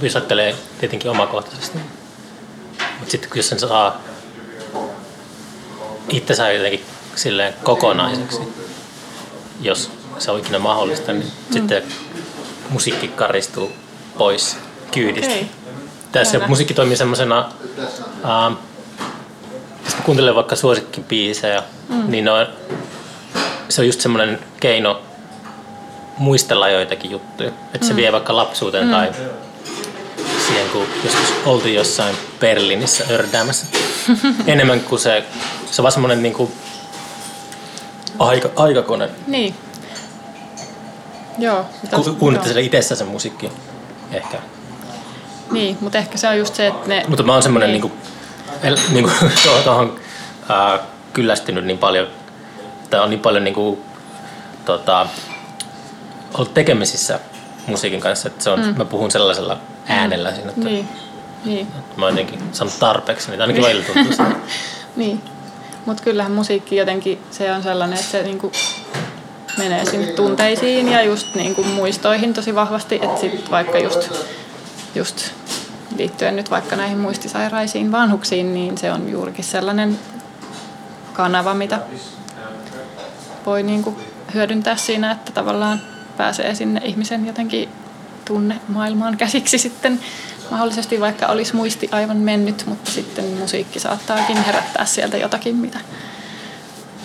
Speaker 1: jos ajattelee tietenkin omakohtaisesti. Mutta sitten jos sen saa itsensä jotenkin silleen kokonaiseksi, jos se on ikinä mahdollista, niin mm. sitten musiikki karistuu pois kyydistä. Okay. Tässä musiikki toimii semmoisena, jos mä kuuntelen vaikka suosikkibiisejä, mm. niin on, se on just semmoinen keino muistella joitakin juttuja. Että mm. se vie vaikka lapsuuteen mm. tai siihen, kun joskus oltiin jossain Berliinissä ördäämässä. Enemmän kuin se, se on vaan semmoinen niin kuin aika, aikakone.
Speaker 2: Niin. Joo.
Speaker 1: Ku, kuuntelette itse sen musiikki ehkä.
Speaker 2: Niin, mutta ehkä se on just se, että ne...
Speaker 1: Mutta mä oon semmoinen niin. niin kuin, niin kuin tuohon äh, kyllästynyt niin paljon, tai on niin paljon niin kuin, tota, ollut tekemisissä musiikin kanssa, että se on, mm. mä puhun sellaisella äänellä siinä, että,
Speaker 2: niin. Niin.
Speaker 1: että mä oon jotenkin saanut tarpeeksi, niin ainakin välillä tuntuu
Speaker 2: Niin, mutta kyllähän musiikki jotenkin se on sellainen, että se niinku menee sinne tunteisiin ja just niinku muistoihin tosi vahvasti, että sit vaikka just just liittyen nyt vaikka näihin muistisairaisiin vanhuksiin, niin se on juurikin sellainen kanava, mitä voi niin kuin hyödyntää siinä, että tavallaan pääsee sinne ihmisen jotenkin tunne maailmaan käsiksi sitten. Mahdollisesti vaikka olisi muisti aivan mennyt, mutta sitten musiikki saattaakin herättää sieltä jotakin, mitä,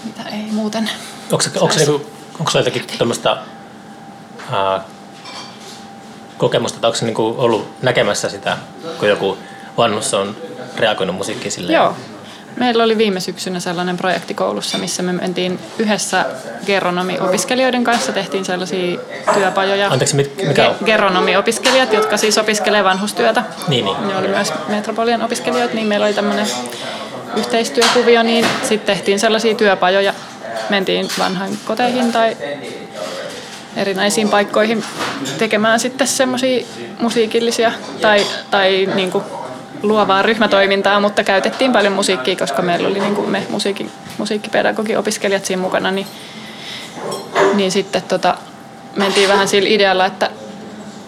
Speaker 2: mitä ei muuten
Speaker 1: Onko, onko, onko, onko jotakin tämmöistä kokemusta, että onko se niinku ollut näkemässä sitä, kun joku vanhus on reagoinut musiikkiin silleen?
Speaker 2: Joo. Meillä oli viime syksynä sellainen projekti koulussa, missä me mentiin yhdessä geronomi-opiskelijoiden kanssa, tehtiin sellaisia työpajoja.
Speaker 1: Anteeksi, mikä on?
Speaker 2: Geronomi-opiskelijat, jotka siis opiskelee vanhustyötä.
Speaker 1: Niin, niin.
Speaker 2: Ne oli myös Metropolian opiskelijoita, niin meillä oli tämmöinen yhteistyökuvio, niin sitten tehtiin sellaisia työpajoja. Mentiin vanhan koteihin tai erinäisiin paikkoihin tekemään sitten semmoisia musiikillisia tai, tai niin kuin luovaa ryhmätoimintaa, mutta käytettiin paljon musiikkia, koska meillä oli niin kuin me musiikki, musiikkipedagogi-opiskelijat siinä mukana, niin, niin sitten tota, mentiin vähän sillä idealla, että,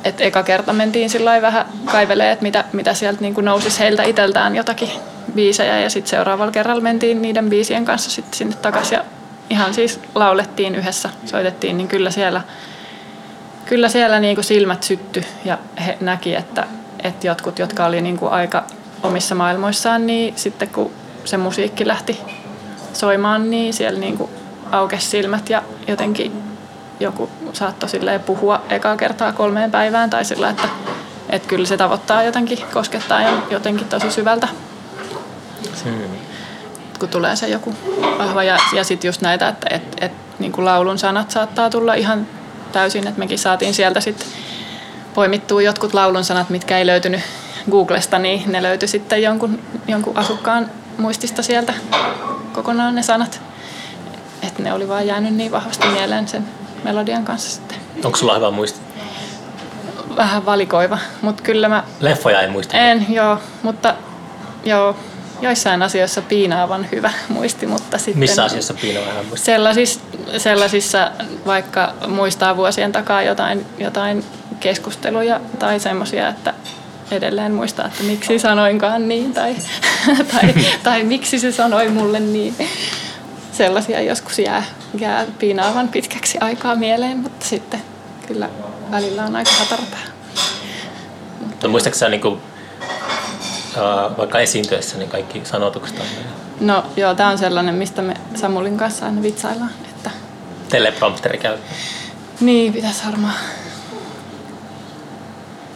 Speaker 2: että eka kerta mentiin sillä vähän kaivelee, että mitä, mitä sieltä niin kuin nousisi heiltä itseltään jotakin biisejä ja sitten seuraavalla kerralla mentiin niiden biisien kanssa sitten sinne takaisin ja ihan siis laulettiin yhdessä, soitettiin, niin kyllä siellä, kyllä siellä niin kuin silmät sytty ja he näki, että, että jotkut, jotka oli niin kuin aika omissa maailmoissaan, niin sitten kun se musiikki lähti soimaan, niin siellä niin kuin aukesi silmät ja jotenkin joku saattoi silleen puhua ekaa kertaa kolmeen päivään tai sillä, että, että kyllä se tavoittaa jotenkin, koskettaa jotenkin tosi syvältä. Hmm. Kun tulee se joku vahva ja, ja sitten just näitä, että et, et, niin kuin laulun sanat saattaa tulla ihan täysin, että mekin saatiin sieltä sitten poimittua jotkut laulun sanat, mitkä ei löytynyt Googlesta, niin ne löytyi sitten jonkun, jonkun asukkaan muistista sieltä kokonaan ne sanat. Että ne oli vaan jäänyt niin vahvasti mieleen sen melodian kanssa sitten.
Speaker 1: Onko sulla hyvä muisti?
Speaker 2: Vähän valikoiva, mutta kyllä mä...
Speaker 1: Leffoja ei muista.
Speaker 2: En, joo, mutta joo, joissain asioissa piinaavan hyvä muisti, mutta sitten...
Speaker 1: Missä asiassa piinaavan hyvä muisti?
Speaker 2: Sellaisissa, sellaisissa, vaikka muistaa vuosien takaa jotain, jotain keskusteluja tai semmoisia, että edelleen muistaa, että miksi sanoinkaan niin tai, tai, tai miksi se sanoi mulle niin. Sellaisia joskus jää, jää piinaavan pitkäksi aikaa mieleen, mutta sitten kyllä välillä on aika hatarpää.
Speaker 1: Mutta muistatko sä niinku, uh, vaikka esiintyessä niin kaikki sanotukset on
Speaker 2: No joo, tämä on sellainen, mistä me Samulin kanssa aina vitsaillaan. Että...
Speaker 1: Teleprompteri käy.
Speaker 2: Niin, pitäisi varmaan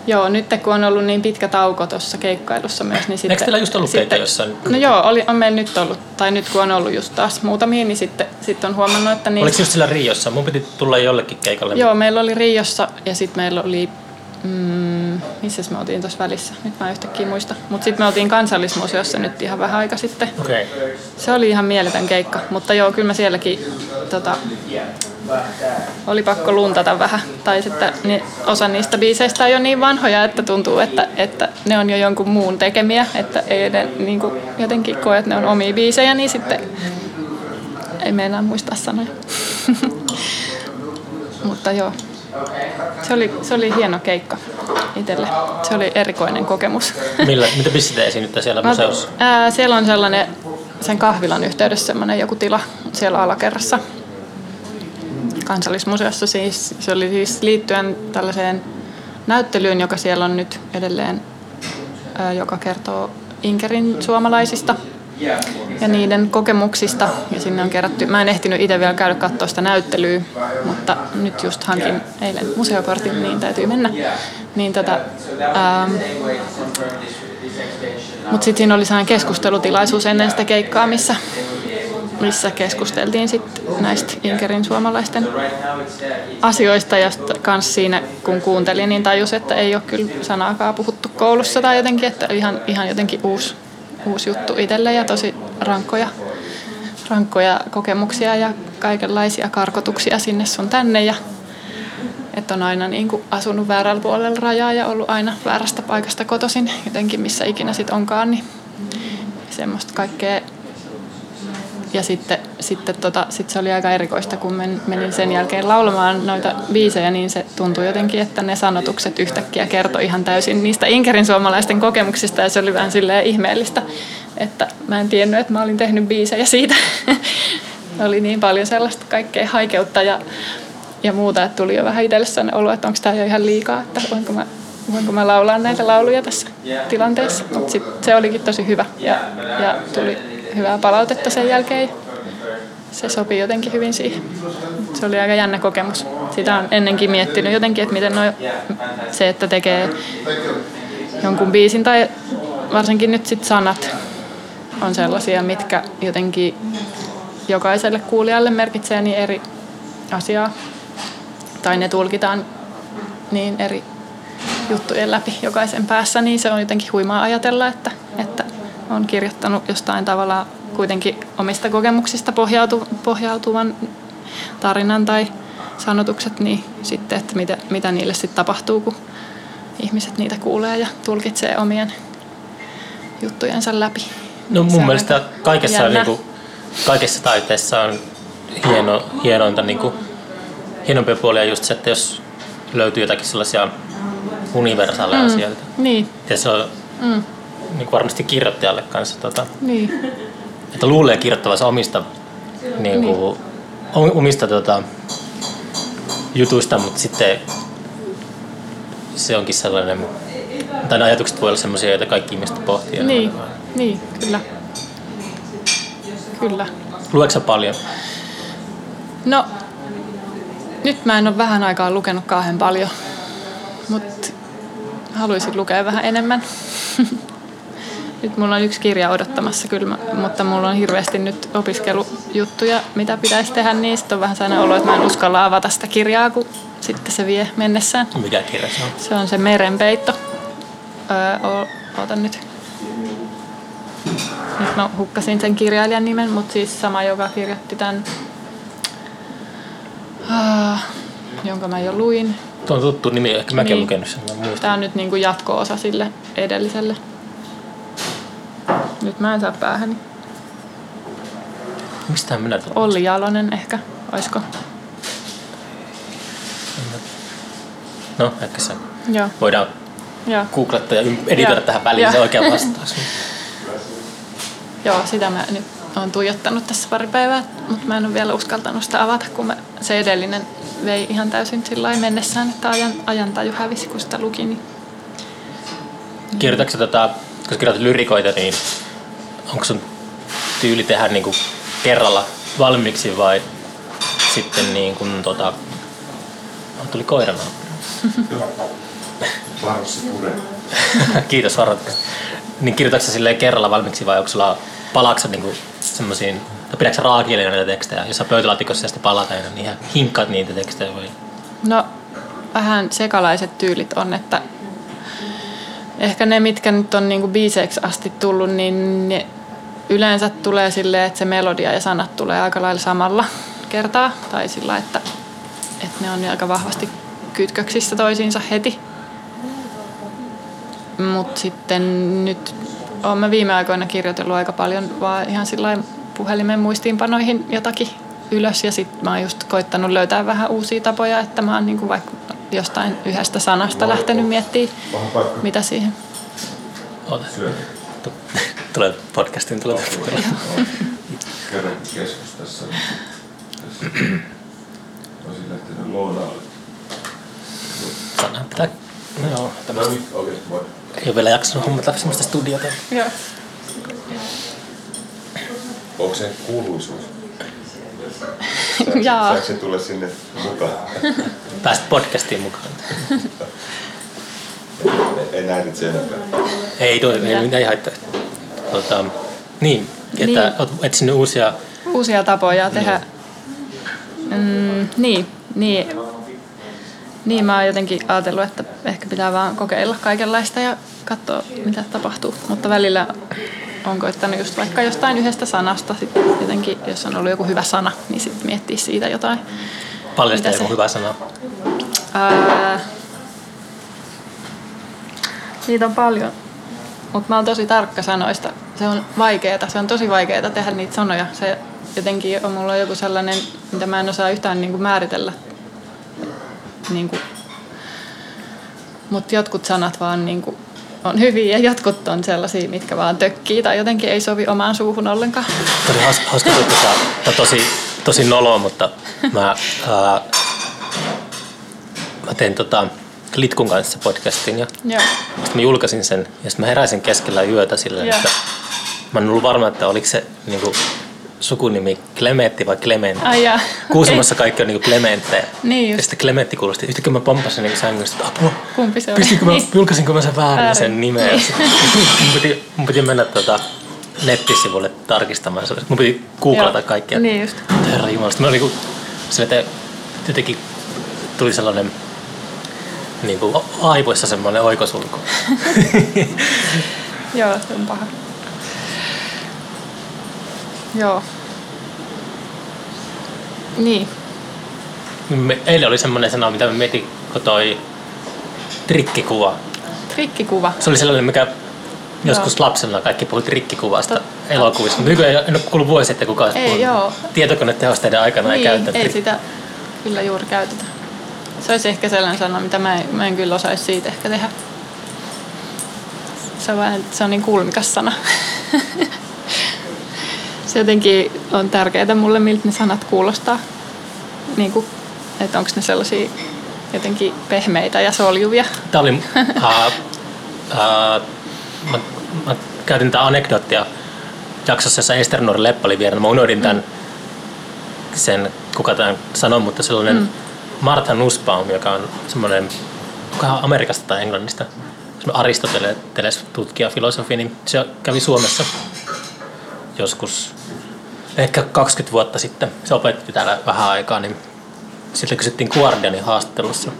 Speaker 2: Joo, nyt kun on ollut niin pitkä tauko tuossa keikkailussa myös, niin sitten...
Speaker 1: Eikö teillä just ollut keikka jossain?
Speaker 2: No joo, oli, on meillä nyt ollut, tai nyt kun on ollut just taas muutamia, niin sitten, sitten on huomannut, että... Niin...
Speaker 1: Oliko just sillä Riossa? Mun piti tulla jollekin keikalle.
Speaker 2: Joo, meillä oli Riossa ja sitten meillä oli... Mm, missä me oltiin tuossa välissä? Nyt mä en yhtäkkiä muista. Mutta sitten me oltiin kansallismuseossa nyt ihan vähän aika sitten.
Speaker 1: Okay.
Speaker 2: Se oli ihan mieletön keikka, mutta joo, kyllä mä sielläkin tota, oli pakko luntata vähän. Tai sitten osa niistä biiseistä on jo niin vanhoja, että tuntuu, että, että ne on jo jonkun muun tekemiä. Että ei ne, niin kuin jotenkin koe, että ne on omia biisejä, niin sitten ei meinaa muistaa sanoja. Mutta joo, se oli, se oli hieno keikka itselle. Se oli erikoinen kokemus.
Speaker 1: Millä, mitä pistetään esiinnyttää siellä museossa?
Speaker 2: Ää, siellä on sellainen sen kahvilan yhteydessä semmoinen joku tila siellä alakerrassa, kansallismuseossa siis. Se oli siis liittyen tällaiseen näyttelyyn, joka siellä on nyt edelleen, joka kertoo Inkerin suomalaisista ja niiden kokemuksista. Ja sinne on kerätty, mä en ehtinyt itse vielä käydä katsoa sitä näyttelyä, mutta nyt just hankin eilen museokortin, niin täytyy mennä. Niin tota, ähm, mutta sitten siinä oli sellainen keskustelutilaisuus ennen sitä keikkaa, missä missä keskusteltiin sitten näistä Inkerin suomalaisten asioista ja kans siinä kun kuuntelin, niin tajus, että ei ole kyllä sanaakaan puhuttu koulussa tai jotenkin, että ihan, ihan jotenkin uusi, uusi juttu itselle ja tosi rankkoja, rankkoja kokemuksia ja kaikenlaisia karkotuksia sinne sun tänne ja että on aina niin kuin asunut väärällä puolella rajaa ja ollut aina väärästä paikasta kotoisin jotenkin missä ikinä sitten onkaan, niin semmoista kaikkea ja sitten, sitten tota, sit se oli aika erikoista, kun men, menin sen jälkeen laulamaan noita biisejä, niin se tuntui jotenkin, että ne sanotukset yhtäkkiä kertoi ihan täysin niistä Inkerin suomalaisten kokemuksista ja se oli vähän silleen ihmeellistä, että mä en tiennyt, että mä olin tehnyt biisejä siitä. oli niin paljon sellaista kaikkea haikeutta ja, ja muuta, että tuli jo vähän itselle sellainen olo, että onko tämä jo ihan liikaa, että voinko mä voinko mä laulaa näitä lauluja tässä tilanteessa. Mutta se olikin tosi hyvä ja, ja tuli hyvää palautetta sen jälkeen. Se sopii jotenkin hyvin siihen. Se oli aika jännä kokemus. Sitä on ennenkin miettinyt jotenkin, että miten noi, se, että tekee jonkun biisin tai varsinkin nyt sit sanat on sellaisia, mitkä jotenkin jokaiselle kuulijalle merkitsee niin eri asiaa. Tai ne tulkitaan niin eri juttujen läpi jokaisen päässä, niin se on jotenkin huimaa ajatella, että, on kirjoittanut jostain tavalla kuitenkin omista kokemuksista pohjautu, pohjautuvan tarinan tai sanotukset, niin sitten, että mitä, mitä niille sitten tapahtuu, kun ihmiset niitä kuulee ja tulkitsee omien juttujensa läpi.
Speaker 1: No mun mielestä kaikessa, niin kuin, kaikessa taiteessa on hieno, hienointa, niin kuin, hienompia puolia just se, että jos löytyy jotakin sellaisia universaaleja mm, asioita.
Speaker 2: Niin.
Speaker 1: Ja se on mm niin kuin varmasti kirjoittajalle kanssa. Tota,
Speaker 2: niin.
Speaker 1: Että luulee kirjoittavansa omista niin kuin, niin. omista tota, jutuista, mutta sitten se onkin sellainen, tai ajatukset voi olla sellaisia, joita kaikki ihmiset pohtii.
Speaker 2: Niin, niin, kyllä. Kyllä.
Speaker 1: Luetko paljon?
Speaker 2: No, nyt mä en ole vähän aikaa lukenut kauhean paljon, mutta haluaisin lukea vähän enemmän. nyt mulla on yksi kirja odottamassa kyllä, mutta mulla on hirveästi nyt opiskelujuttuja, mitä pitäisi tehdä, niin sitten on vähän sellainen olo, että mä en uskalla avata sitä kirjaa, kun sitten se vie mennessään.
Speaker 1: Mikä kirja se on?
Speaker 2: Se on se Merenpeitto. Öö, ootan nyt. Nyt mä hukkasin sen kirjailijan nimen, mutta siis sama, joka kirjoitti tämän, uh, jonka mä jo luin.
Speaker 1: Tuo on tuttu nimi, ehkä mäkin niin. lukenut sen.
Speaker 2: Tämä on nyt niin kuin jatko-osa sille edelliselle. Nyt mä en saa päähäni.
Speaker 1: Mistä minä tulin?
Speaker 2: Olli Jalonen ehkä, oisko?
Speaker 1: No, ehkä se.
Speaker 2: Joo.
Speaker 1: Voidaan Joo. googlettaa ja editoida tähän väliin Joo. se oikea vastaus.
Speaker 2: Joo, sitä mä nyt olen tuijottanut tässä pari päivää, mutta mä en ole vielä uskaltanut sitä avata, kun mä, se edellinen vei ihan täysin sillä mennessään, että ajan, ajantaju hävisi, kun sitä luki. Niin...
Speaker 1: Kirjoitatko tota, kun kirjoitat lyrikoita, niin onko sun tyyli tehdä niin kuin kerralla valmiiksi vai sitten niin kuin tota... Oh, tuli koirana.
Speaker 3: Pure.
Speaker 1: Kiitos varoitus. Niin kirjoitatko silleen kerralla valmiiksi vai onko sulla palaksa niinku semmoisiin, tai pidätkö raakieleina näitä tekstejä, jos sä pöytälaatikossa sitten palataan niin ihan hinkkaat niitä tekstejä vai?
Speaker 2: No vähän sekalaiset tyylit on, että ehkä ne, mitkä nyt on niinku biiseiksi asti tullut, niin ne yleensä tulee silleen, että se melodia ja sanat tulee aika lailla samalla kertaa. Tai sillä, että, että ne on aika vahvasti kytköksissä toisiinsa heti. Mutta sitten nyt olen viime aikoina kirjoitellut aika paljon vaan ihan sillä puhelimen muistiinpanoihin jotakin ylös ja sitten mä oon just koittanut löytää vähän uusia tapoja, että mä oon niinku vaikka jostain yhdestä sanasta lähtenyt miettimään, mitä siihen.
Speaker 1: Ota. Tulee podcastin, tulee
Speaker 3: Kerran keskustassa. Olisin lähtenyt lounaalle.
Speaker 1: Sana pitää... No joo,
Speaker 3: tämmöistä. No niin.
Speaker 1: Ei ole vielä jaksanut hommata semmoista studiota.
Speaker 2: Joo.
Speaker 3: Onko se kuuluisuus?
Speaker 2: Jaa.
Speaker 3: Saako se tulla sinne mukaan?
Speaker 1: Pääst podcastiin mukaan.
Speaker 3: ei häiritse enempää.
Speaker 1: Ei toi, ei mitään haittaa. Tota, niin, että niin. olet etsinyt uusia...
Speaker 2: Uusia tapoja tehdä. Niin. Mm, niin, niin. Niin mä oon jotenkin ajatellut, että ehkä pitää vaan kokeilla kaikenlaista ja katsoa, mitä tapahtuu. Mutta välillä on koittanut just vaikka jostain yhdestä sanasta, sit jotenkin, jos on ollut joku hyvä sana, niin sitten miettiä siitä jotain.
Speaker 1: Paljasta joku hyvä sana.
Speaker 2: Ää... Niitä on paljon. Mutta mä oon tosi tarkka sanoista. Se on vaikeeta. Se on tosi vaikeeta tehdä niitä sanoja. Se jotenkin on mulla joku sellainen, mitä mä en osaa yhtään niin kuin määritellä niin kuin, mutta jotkut sanat vaan niin kuin, on hyviä ja jotkut on sellaisia, mitkä vaan tökkii tai jotenkin ei sovi omaan suuhun ollenkaan.
Speaker 1: Tosi hauska, hauska juttu, tosi, tosi noloa, mutta mä, ää, mä tein tota, Litkun kanssa podcastin ja
Speaker 2: Joo.
Speaker 1: sitten mä julkaisin sen ja sitten mä heräsin keskellä yötä silleen, Joo. että mä en ollut varma, että oliko se niin kuin, sukunimi Klemetti vai Clement.
Speaker 2: Ai jaa.
Speaker 1: Kuusamossa okay. kaikki on niinku Clementteja.
Speaker 2: Niin
Speaker 1: just. Ja sitten Clementti kuulosti. Yhtäkkiä mä pompasin niinku sängystä, että apua.
Speaker 2: Kumpi se
Speaker 1: oli? Pistinkö mä, niin. julkaisinko mä sen väärin, väärin. sen nimen? Niin. mun, piti, mun piti mennä tota, nettisivulle tarkistamaan. Mun piti googlata kaikkia.
Speaker 2: Niin just.
Speaker 1: Herra Jumala. Mä niinku, sille, että jotenkin tuli sellainen niin kuin aivoissa semmoinen oikosulku.
Speaker 2: Joo, se on paha. Joo. Niin.
Speaker 1: Me, eilen oli semmoinen sana, mitä me mietin, kun toi trikkikuva.
Speaker 2: Trikkikuva?
Speaker 1: Se oli sellainen, mikä joskus joo. lapsena kaikki puhui trikkikuvasta Totta. elokuvissa. Mutta nykyään en ole kuullut vuosi, että kukaan ei, joo. tietokonetehosteiden aikana
Speaker 2: niin,
Speaker 1: ei käytä.
Speaker 2: ei sitä kyllä juuri käytetä. Se olisi ehkä sellainen sana, mitä mä en, mä en kyllä osaisi siitä ehkä tehdä. Se on, vain, se on niin kulmikas sana. Se jotenkin on tärkeää mulle, miltä ne sanat kuulostaa. Niin kuin, että onko ne sellaisia jotenkin pehmeitä ja soljuvia.
Speaker 1: Tämä oli, uh, uh, mä, mä käytin tätä anekdoottia jaksossa, jossa Ester Nuori Leppä oli vieraana. Mä unohdin tämän, sen, kuka tämän sanoi, mutta sellainen mm. Martha Nussbaum, joka on semmoinen, kuka on Amerikasta tai Englannista, Aristoteles tutkija, filosofi, niin se kävi Suomessa joskus ehkä 20 vuotta sitten. Se opetti täällä vähän aikaa, niin sitten kysyttiin Guardianin haastattelussa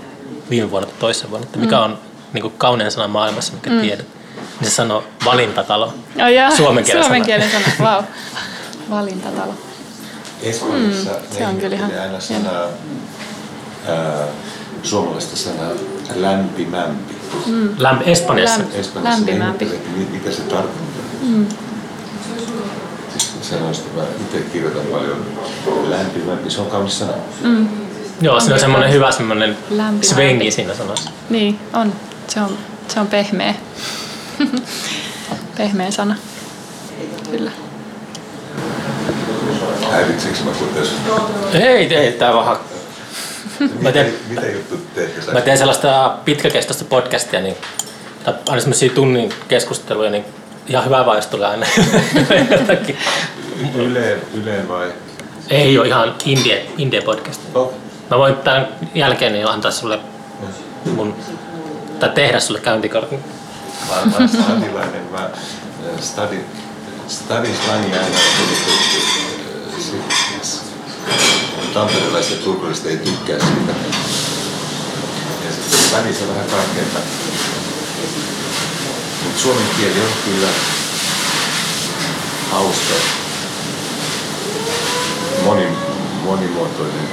Speaker 1: viime vuonna tai toisessa vuonna, että mikä mm. on niin kuin kaunein sana maailmassa, mikä mm. tiedät. Niin se sanoi valintatalo.
Speaker 2: Oh, jaa. Suomen kielen Suomen kielen sana. Wow. Valintatalo.
Speaker 3: Espanjassa mm, se on kyllä ihan aina sanaa, ää, suomalaista sanaa lämpimämpi.
Speaker 1: Mm. Lämp- Espanjassa.
Speaker 2: Lämp- Espanjassa lämpimämpi.
Speaker 3: Mitä se tarkoittaa? Mm. Sanoista mä itse kirjoitan paljon lämpimämpi. Se on kaunis sana. Mm.
Speaker 1: Joo, siinä on semmoinen hyvä semmoinen svengi siinä sanassa.
Speaker 2: Niin, on. Se on, se on pehmeä. pehmeä sana. Kyllä.
Speaker 3: Häiritseekö mä
Speaker 1: Ei, ei, tää vähän
Speaker 3: Mä teen, mitä juttu teet?
Speaker 1: Mä teen sellaista pitkäkestoista podcastia, niin, tai aina semmoisia tunnin keskusteluja, niin ihan hyvä vai, jos tulee aina
Speaker 3: jotakin. Yle, yle vai?
Speaker 1: Ei ole ihan indie, indie podcast. Oh. Mä voin tämän jälkeen niin antaa sulle mun, tai tehdä sulle käyntikortin.
Speaker 3: Olen stadilainen, mä stadi, stadislangia aina tamperelaiset ja turkulaiset ei tykkää siitä. Ja sitten välissä vähän kaikkeita. Mutta suomen kieli on kyllä hauska, moni, monimuotoinen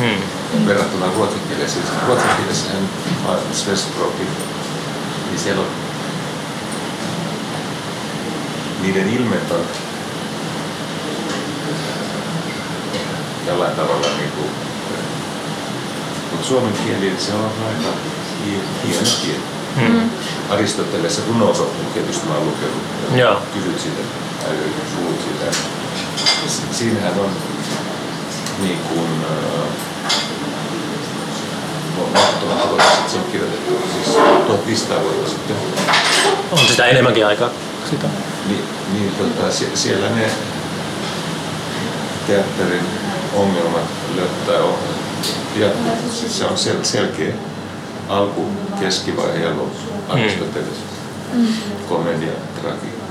Speaker 3: hmm. verrattuna ruotsin kieleen. Siis ruotsin kielessähän Svensbrokin, niin siellä on niiden ilmeet on jollain tavalla niin kuin, mutta suomen kieli se on aika hieno kieli. Hmm. Aristoteles runousoppi tietysti mä oon lukenut. Joo. Kysyt siitä, puhut siitä. Siinähän on niin kuin, mahdottomat aloitukset, se on kirjoitettu siis 1500 vuotta sitten.
Speaker 1: On sitä enemmänkin aikaa. Sitä.
Speaker 3: Niin, niin tota, siellä ne teatterin ongelmat löytää on. Ja siis se on sel- selkeä alku, keskivaihe ja loppu. Aristoteles. Mm. Komedia, tragedia.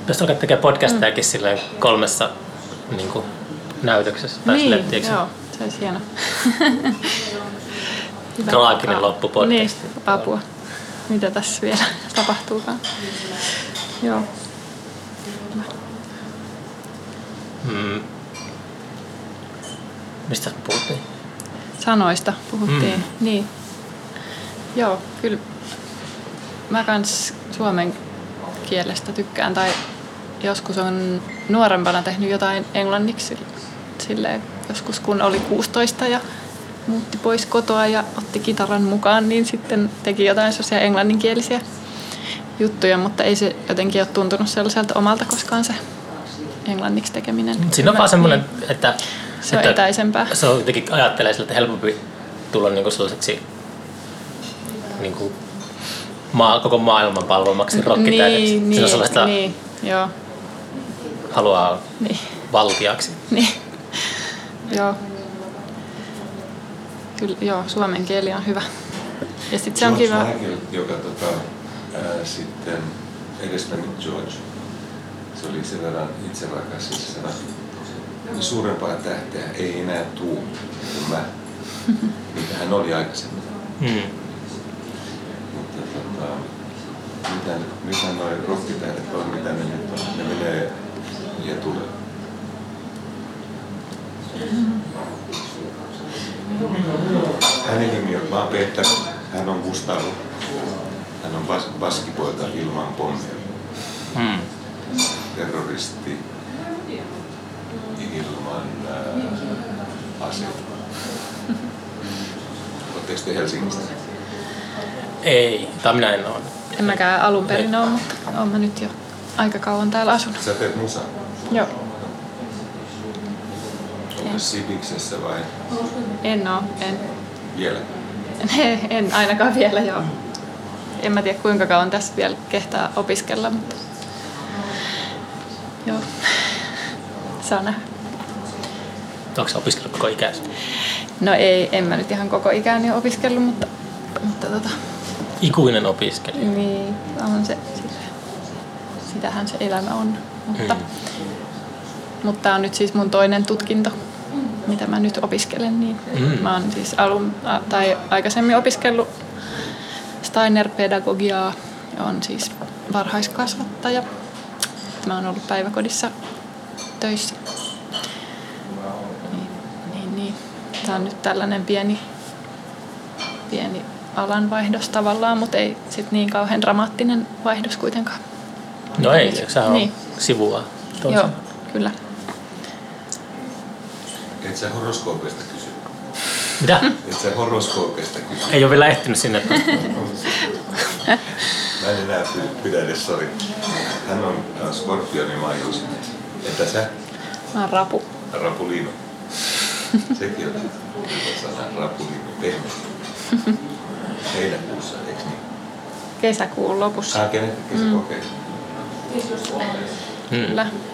Speaker 1: Pitäisi alkaa tekemään podcastajakin mm. kolmessa niin kuin, näytöksessä.
Speaker 2: Tai niin, silleen, joo, se olisi hieno.
Speaker 1: Traaginen loppu podcast. Niin,
Speaker 2: apua. Mitä tässä vielä tapahtuukaan. Joo.
Speaker 1: Mm. Mistä puhuttiin?
Speaker 2: Sanoista puhuttiin, mm. niin. Joo, kyllä mä kans suomen kielestä tykkään tai joskus on nuorempana tehnyt jotain englanniksi silleen, joskus kun oli 16 ja muutti pois kotoa ja otti kitaran mukaan, niin sitten teki jotain sellaisia englanninkielisiä juttuja, mutta ei se jotenkin ole tuntunut sellaiselta omalta koskaan se englanniksi tekeminen.
Speaker 1: Siinä on vaan semmoinen, että
Speaker 2: se on että etäisempää.
Speaker 1: Se on jotenkin ajattelee sillä, että helpompi tulla niinku sellaiseksi niinku maa, koko maailman palvomaksi rockitähdeksi. Niin, niin, on sellaista niin, joo. haluaa niin. valtiaksi.
Speaker 2: Niin. Joo. Kyllä, joo, suomen kieli on hyvä. Ja sitten se on kiva.
Speaker 3: Michael, joka tota, ää, sitten edesmennyt George, se oli sen verran itserakas, siis niin suurempaa tähteä ei enää tuu kuin mä, mitä hän oli aikaisemmin. Hmm. Mutta tota, mitä, mitä noin rokkitähdet on, mitä ne nyt on, ne menee ja tulee. Hänen nimi on, oon Peter, hän on Gustavo. Hän on bas, baskipoika ilman pommia. Hmm. Terroristi ilman äh, aseita. Oletteko te Helsingistä?
Speaker 1: Ei, tai minä en ole.
Speaker 2: En mäkään alun perin ole, mutta olen mä nyt jo aika kauan täällä asunut.
Speaker 3: Sä teet musaa.
Speaker 2: Joo.
Speaker 3: Sibiksessä vai
Speaker 2: En oo, en.
Speaker 3: vielä?
Speaker 2: En ainakaan vielä, joo. En mä tiedä kuinka kauan tässä vielä kehtaa opiskella, mutta joo. Saa nähdä.
Speaker 1: Onko se opiskellut koko ikänsä?
Speaker 2: No ei, en mä nyt ihan koko ikäni opiskellut, mutta, mutta tota,
Speaker 1: Ikuinen opiskelija.
Speaker 2: niin on se, sitä, sitähän se elämä on. Mutta,
Speaker 1: Mm.
Speaker 2: mutta tämä on nyt siis mun toinen tutkinto, mitä mä nyt opiskelen. Niin
Speaker 1: Mm.
Speaker 2: Mä oon siis alun, a- tai aikaisemmin opiskellut Steiner-pedagogiaa ja on siis varhaiskasvattaja. Mä oon ollut päiväkodissa töissä. Niin, niin, niin. Tämä on nyt tällainen pieni, pieni alanvaihdos tavallaan, mutta ei sit niin kauhean dramaattinen vaihdos kuitenkaan.
Speaker 1: No ei, eikö sehän
Speaker 2: Niin.
Speaker 1: sivua toiseen?
Speaker 2: Joo, kyllä.
Speaker 3: Et sä horoskoopeista kysy.
Speaker 1: Mitä?
Speaker 3: Et sä horoskoopeista kysy.
Speaker 1: Ei ole vielä ehtinyt sinne.
Speaker 3: Mä en enää py- pidä edes, sori. Hän on Skorpionin maajus. Entä sä?
Speaker 2: Mä oon rapu.
Speaker 3: Rapuliino. Sekin on hyvä sana, rapuliino, pehmeä. Heinäkuussa, eikö niin?
Speaker 2: Kesäkuun lopussa.
Speaker 3: Ah, kenet kesä mm. okei.
Speaker 1: Mm.
Speaker 2: Kyllä. Joo.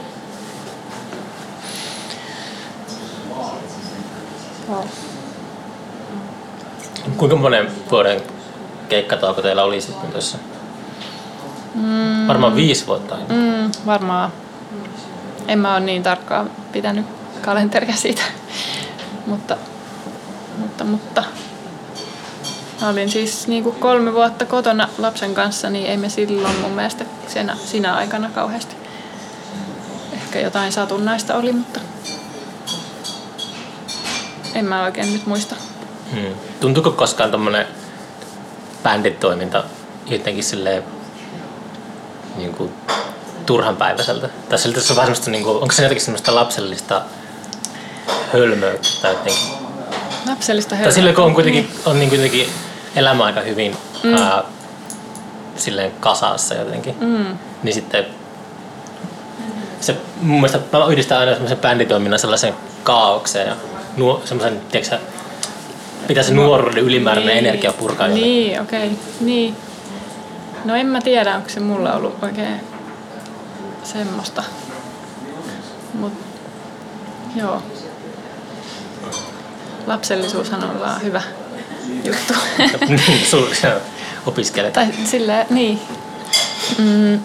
Speaker 1: Kuinka monen vuoden keikkatauko teillä oli sitten tuossa?
Speaker 2: Mm,
Speaker 1: Varmaan viisi vuotta. aina.
Speaker 2: mm, varmaan. En mä ole niin tarkkaan pitänyt kalenteria siitä. mutta, mutta, mutta. Mä olin siis niin kuin kolme vuotta kotona lapsen kanssa, niin ei me silloin mun mielestä siinä, sinä aikana kauheasti. Ehkä jotain satunnaista oli, mutta en mä oikein nyt muista.
Speaker 1: Hmm. Tuntuuko koskaan tommonen bänditoiminta jotenkin silleen niin kuin turhanpäiväiseltä? Tai siltä se on vähän semmoista, niin kuin, onko se jotenkin semmoista lapsellista hölmöyttä tai jotenkin?
Speaker 2: Lapsellista
Speaker 1: Tai silleen kun on kuitenkin, on niin kuitenkin elämä aika hyvin mm. ää, silleen kasassa jotenkin,
Speaker 2: Mm.
Speaker 1: niin sitten se, mun mielestä mä yhdistän aina semmoisen bänditoiminnan sellaisen kaaukseen ja nuo, semmoisen, tiedätkö pitää se nuoruuden ylimääräinen energia purkaa.
Speaker 2: Niin, okei. Okay. Niin. No en mä tiedä, onko se mulla ollut oikein semmoista. Mut joo. Lapsellisuushan on vaan hyvä juttu.
Speaker 1: Sulla opiskelet.
Speaker 2: tai silleen, niin. Mm,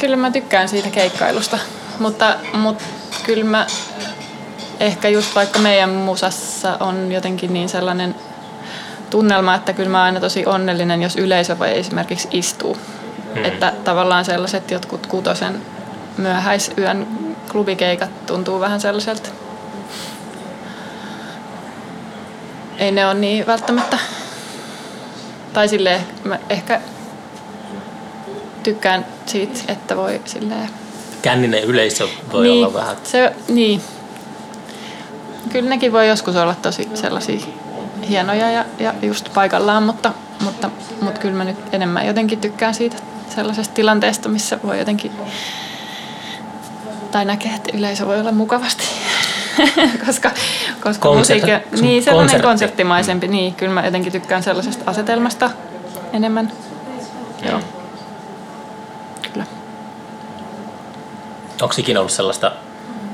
Speaker 2: kyllä mä tykkään siitä keikkailusta, mutta, mutta kyllä mä ehkä just vaikka meidän musassa on jotenkin niin sellainen tunnelma, että kyllä mä oon aina tosi onnellinen, jos yleisö voi esimerkiksi istuu.
Speaker 1: Hmm.
Speaker 2: Että tavallaan sellaiset jotkut kutosen myöhäisyön klubikeikat tuntuu vähän sellaiselta. Ei ne ole niin välttämättä. Tai silleen, mä ehkä tykkään siitä, että voi silleen
Speaker 1: Känninen yleisö voi
Speaker 2: niin,
Speaker 1: olla vähän.
Speaker 2: Se, niin. Kyllä nekin voi joskus olla tosi sellaisia hienoja ja, ja just paikallaan, mutta, mutta, mutta kyllä mä nyt enemmän jotenkin tykkään siitä sellaisesta tilanteesta, missä voi jotenkin tai näkee, että yleisö voi olla mukavasti. koska koska
Speaker 1: Konsert-
Speaker 2: musiikki, niin sellainen
Speaker 1: konsertti.
Speaker 2: konserttimaisempi, niin kyllä mä jotenkin tykkään sellaisesta asetelmasta enemmän. Joo. Kyllä.
Speaker 1: Onko ikinä ollut sellaista,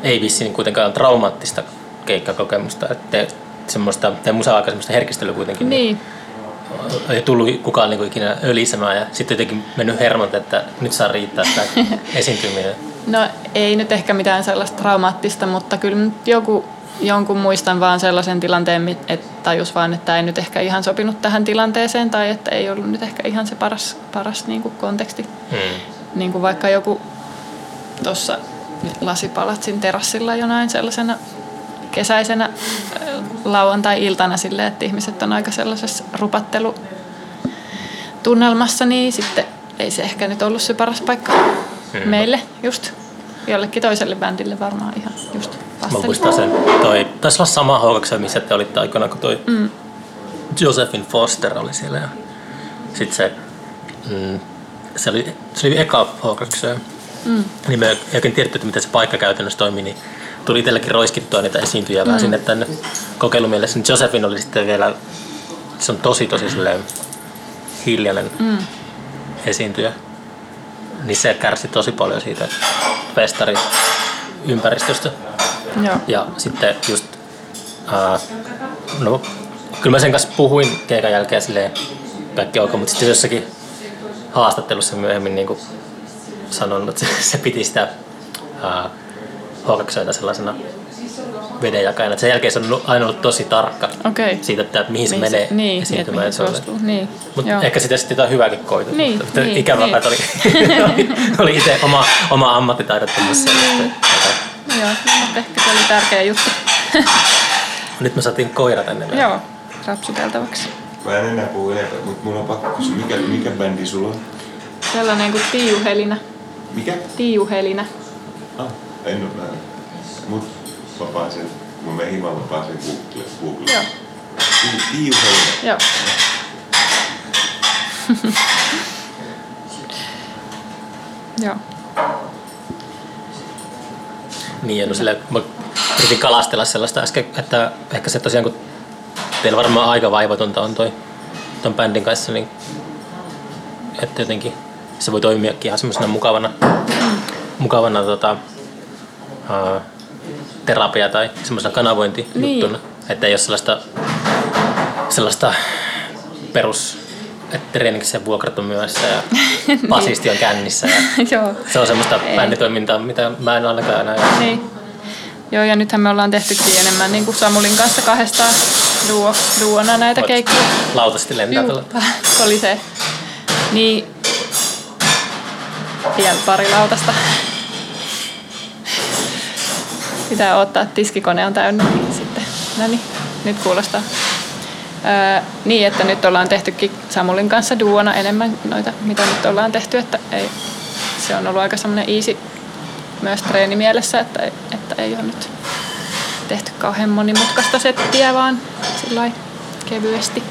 Speaker 1: ei vissiin kuitenkaan traumaattista keikkakokemusta, että semmoista, te musa aika semmoista herkistelyä kuitenkin.
Speaker 2: Niin,
Speaker 1: Ei tullut kukaan niinku ikinä ölisemään ja sitten jotenkin mennyt hermot, että nyt saa riittää tämä esiintyminen.
Speaker 2: No ei nyt ehkä mitään sellaista traumaattista, mutta kyllä nyt joku, jonkun muistan vaan sellaisen tilanteen, että tajus vaan, että ei nyt ehkä ihan sopinut tähän tilanteeseen tai että ei ollut nyt ehkä ihan se paras, paras niin kuin konteksti.
Speaker 1: Hmm.
Speaker 2: Niin kuin vaikka joku tuossa lasipalatsin terassilla jonain sellaisena kesäisenä lauantai-iltana silleen, että ihmiset on aika sellaisessa rupattelu tunnelmassa, niin sitten ei se ehkä nyt ollut se paras paikka
Speaker 1: Mm.
Speaker 2: meille just. Jollekin toiselle bändille varmaan ihan just
Speaker 1: Mä muistan sen, toi, taisi olla sama H2, missä te olitte aikoinaan, kun toi mm. Josephine Foster oli siellä. Ja sitten se, mm, se oli, se oli eka Horcruxia. Mm. Niin me ei oikein tiedetty, että miten se paikka käytännössä toimi, niin tuli itselläkin roiskittua niitä esiintyjä mm. vähän sinne tänne kokeilumielessä. Niin Josephine oli sitten vielä, se on tosi tosi silleen hiljainen mm. esiintyjä. Niin se kärsi tosi paljon siitä festari ympäristöstä.
Speaker 2: Joo.
Speaker 1: Ja sitten just, ää, no kyllä mä sen kanssa puhuin keikan jälkeen silleen kaikki ok, mutta sitten jossakin haastattelussa myöhemmin niin kuin sanonut, että se, se piti sitä ää, Hawksoita sellaisena vedenjakajana. Sen jälkeen se on aina ollut tosi tarkka
Speaker 2: Okei.
Speaker 1: siitä, että mihin se
Speaker 2: Mihin se-
Speaker 1: menee
Speaker 2: niin,
Speaker 1: esiintymään.
Speaker 2: mihin
Speaker 1: Se
Speaker 2: se
Speaker 1: oli-
Speaker 2: osuu. Niin,
Speaker 1: Mutta
Speaker 2: joo.
Speaker 1: ehkä sitä sitten jotain hyvääkin koitu.
Speaker 2: Niin,
Speaker 1: mutta
Speaker 2: niin,
Speaker 1: ikävämpää
Speaker 2: niin.
Speaker 1: oli, oli, oli itse oma, oma ammattitaidottomuus.
Speaker 2: Niin. Joo, mutta ehkä se oli tärkeä juttu.
Speaker 1: Nyt me saatiin koira tänne. vielä.
Speaker 2: Joo, rapsuteltavaksi.
Speaker 3: Mä en enää puhu enempää, mutta mun on pakko kysyä, mikä, mikä bändi sulla on?
Speaker 2: Sellainen kuin Tiiu Helinä.
Speaker 3: Mikä?
Speaker 2: Tiiu Helinä.
Speaker 3: Ah, en ole nähnyt. Mut mä pääsen, mun menen himalla, mä pääsen Google. Google.
Speaker 2: Joo.
Speaker 3: Tii- Tiiu Heino.
Speaker 2: Joo. Joo.
Speaker 1: Niin, ja no sille, mä yritin kalastella sellaista äsken, että ehkä se tosiaan, kun teillä varmaan aika vaivatonta on toi, ton bändin kanssa, niin että jotenkin se voi toimiakin ihan semmoisena mukavana, mukavana tota, ää, terapia tai semmoisena kanavointijuttuna.
Speaker 2: Niin.
Speaker 1: Että ei ole sellaista, sellaista perus, että treeniksessä vuokrat on myöhässä ja basisti on kännissä. Ja
Speaker 2: Joo.
Speaker 1: se on semmoista
Speaker 2: Ei.
Speaker 1: bänditoimintaa, mitä mä en ainakaan enää
Speaker 2: Niin. Joo, ja nythän me ollaan tehtykin enemmän niin kuin Samulin kanssa kahdestaan duo, duona näitä
Speaker 1: Voit
Speaker 2: keikkoja.
Speaker 1: Lautasti lentää
Speaker 2: Juu,
Speaker 1: tuolla.
Speaker 2: oli se. Niin, vielä pari lautasta. Pitää ottaa, tiskikone on täynnä, niin sitten, no niin, nyt kuulostaa. Öö, niin, että nyt ollaan tehtykin Samulin kanssa duona enemmän noita, mitä nyt ollaan tehty, että ei, se on ollut aika semmoinen easy myös treenimielessä, että että ei ole nyt tehty kauhean monimutkaista settiä, vaan sillä kevyesti.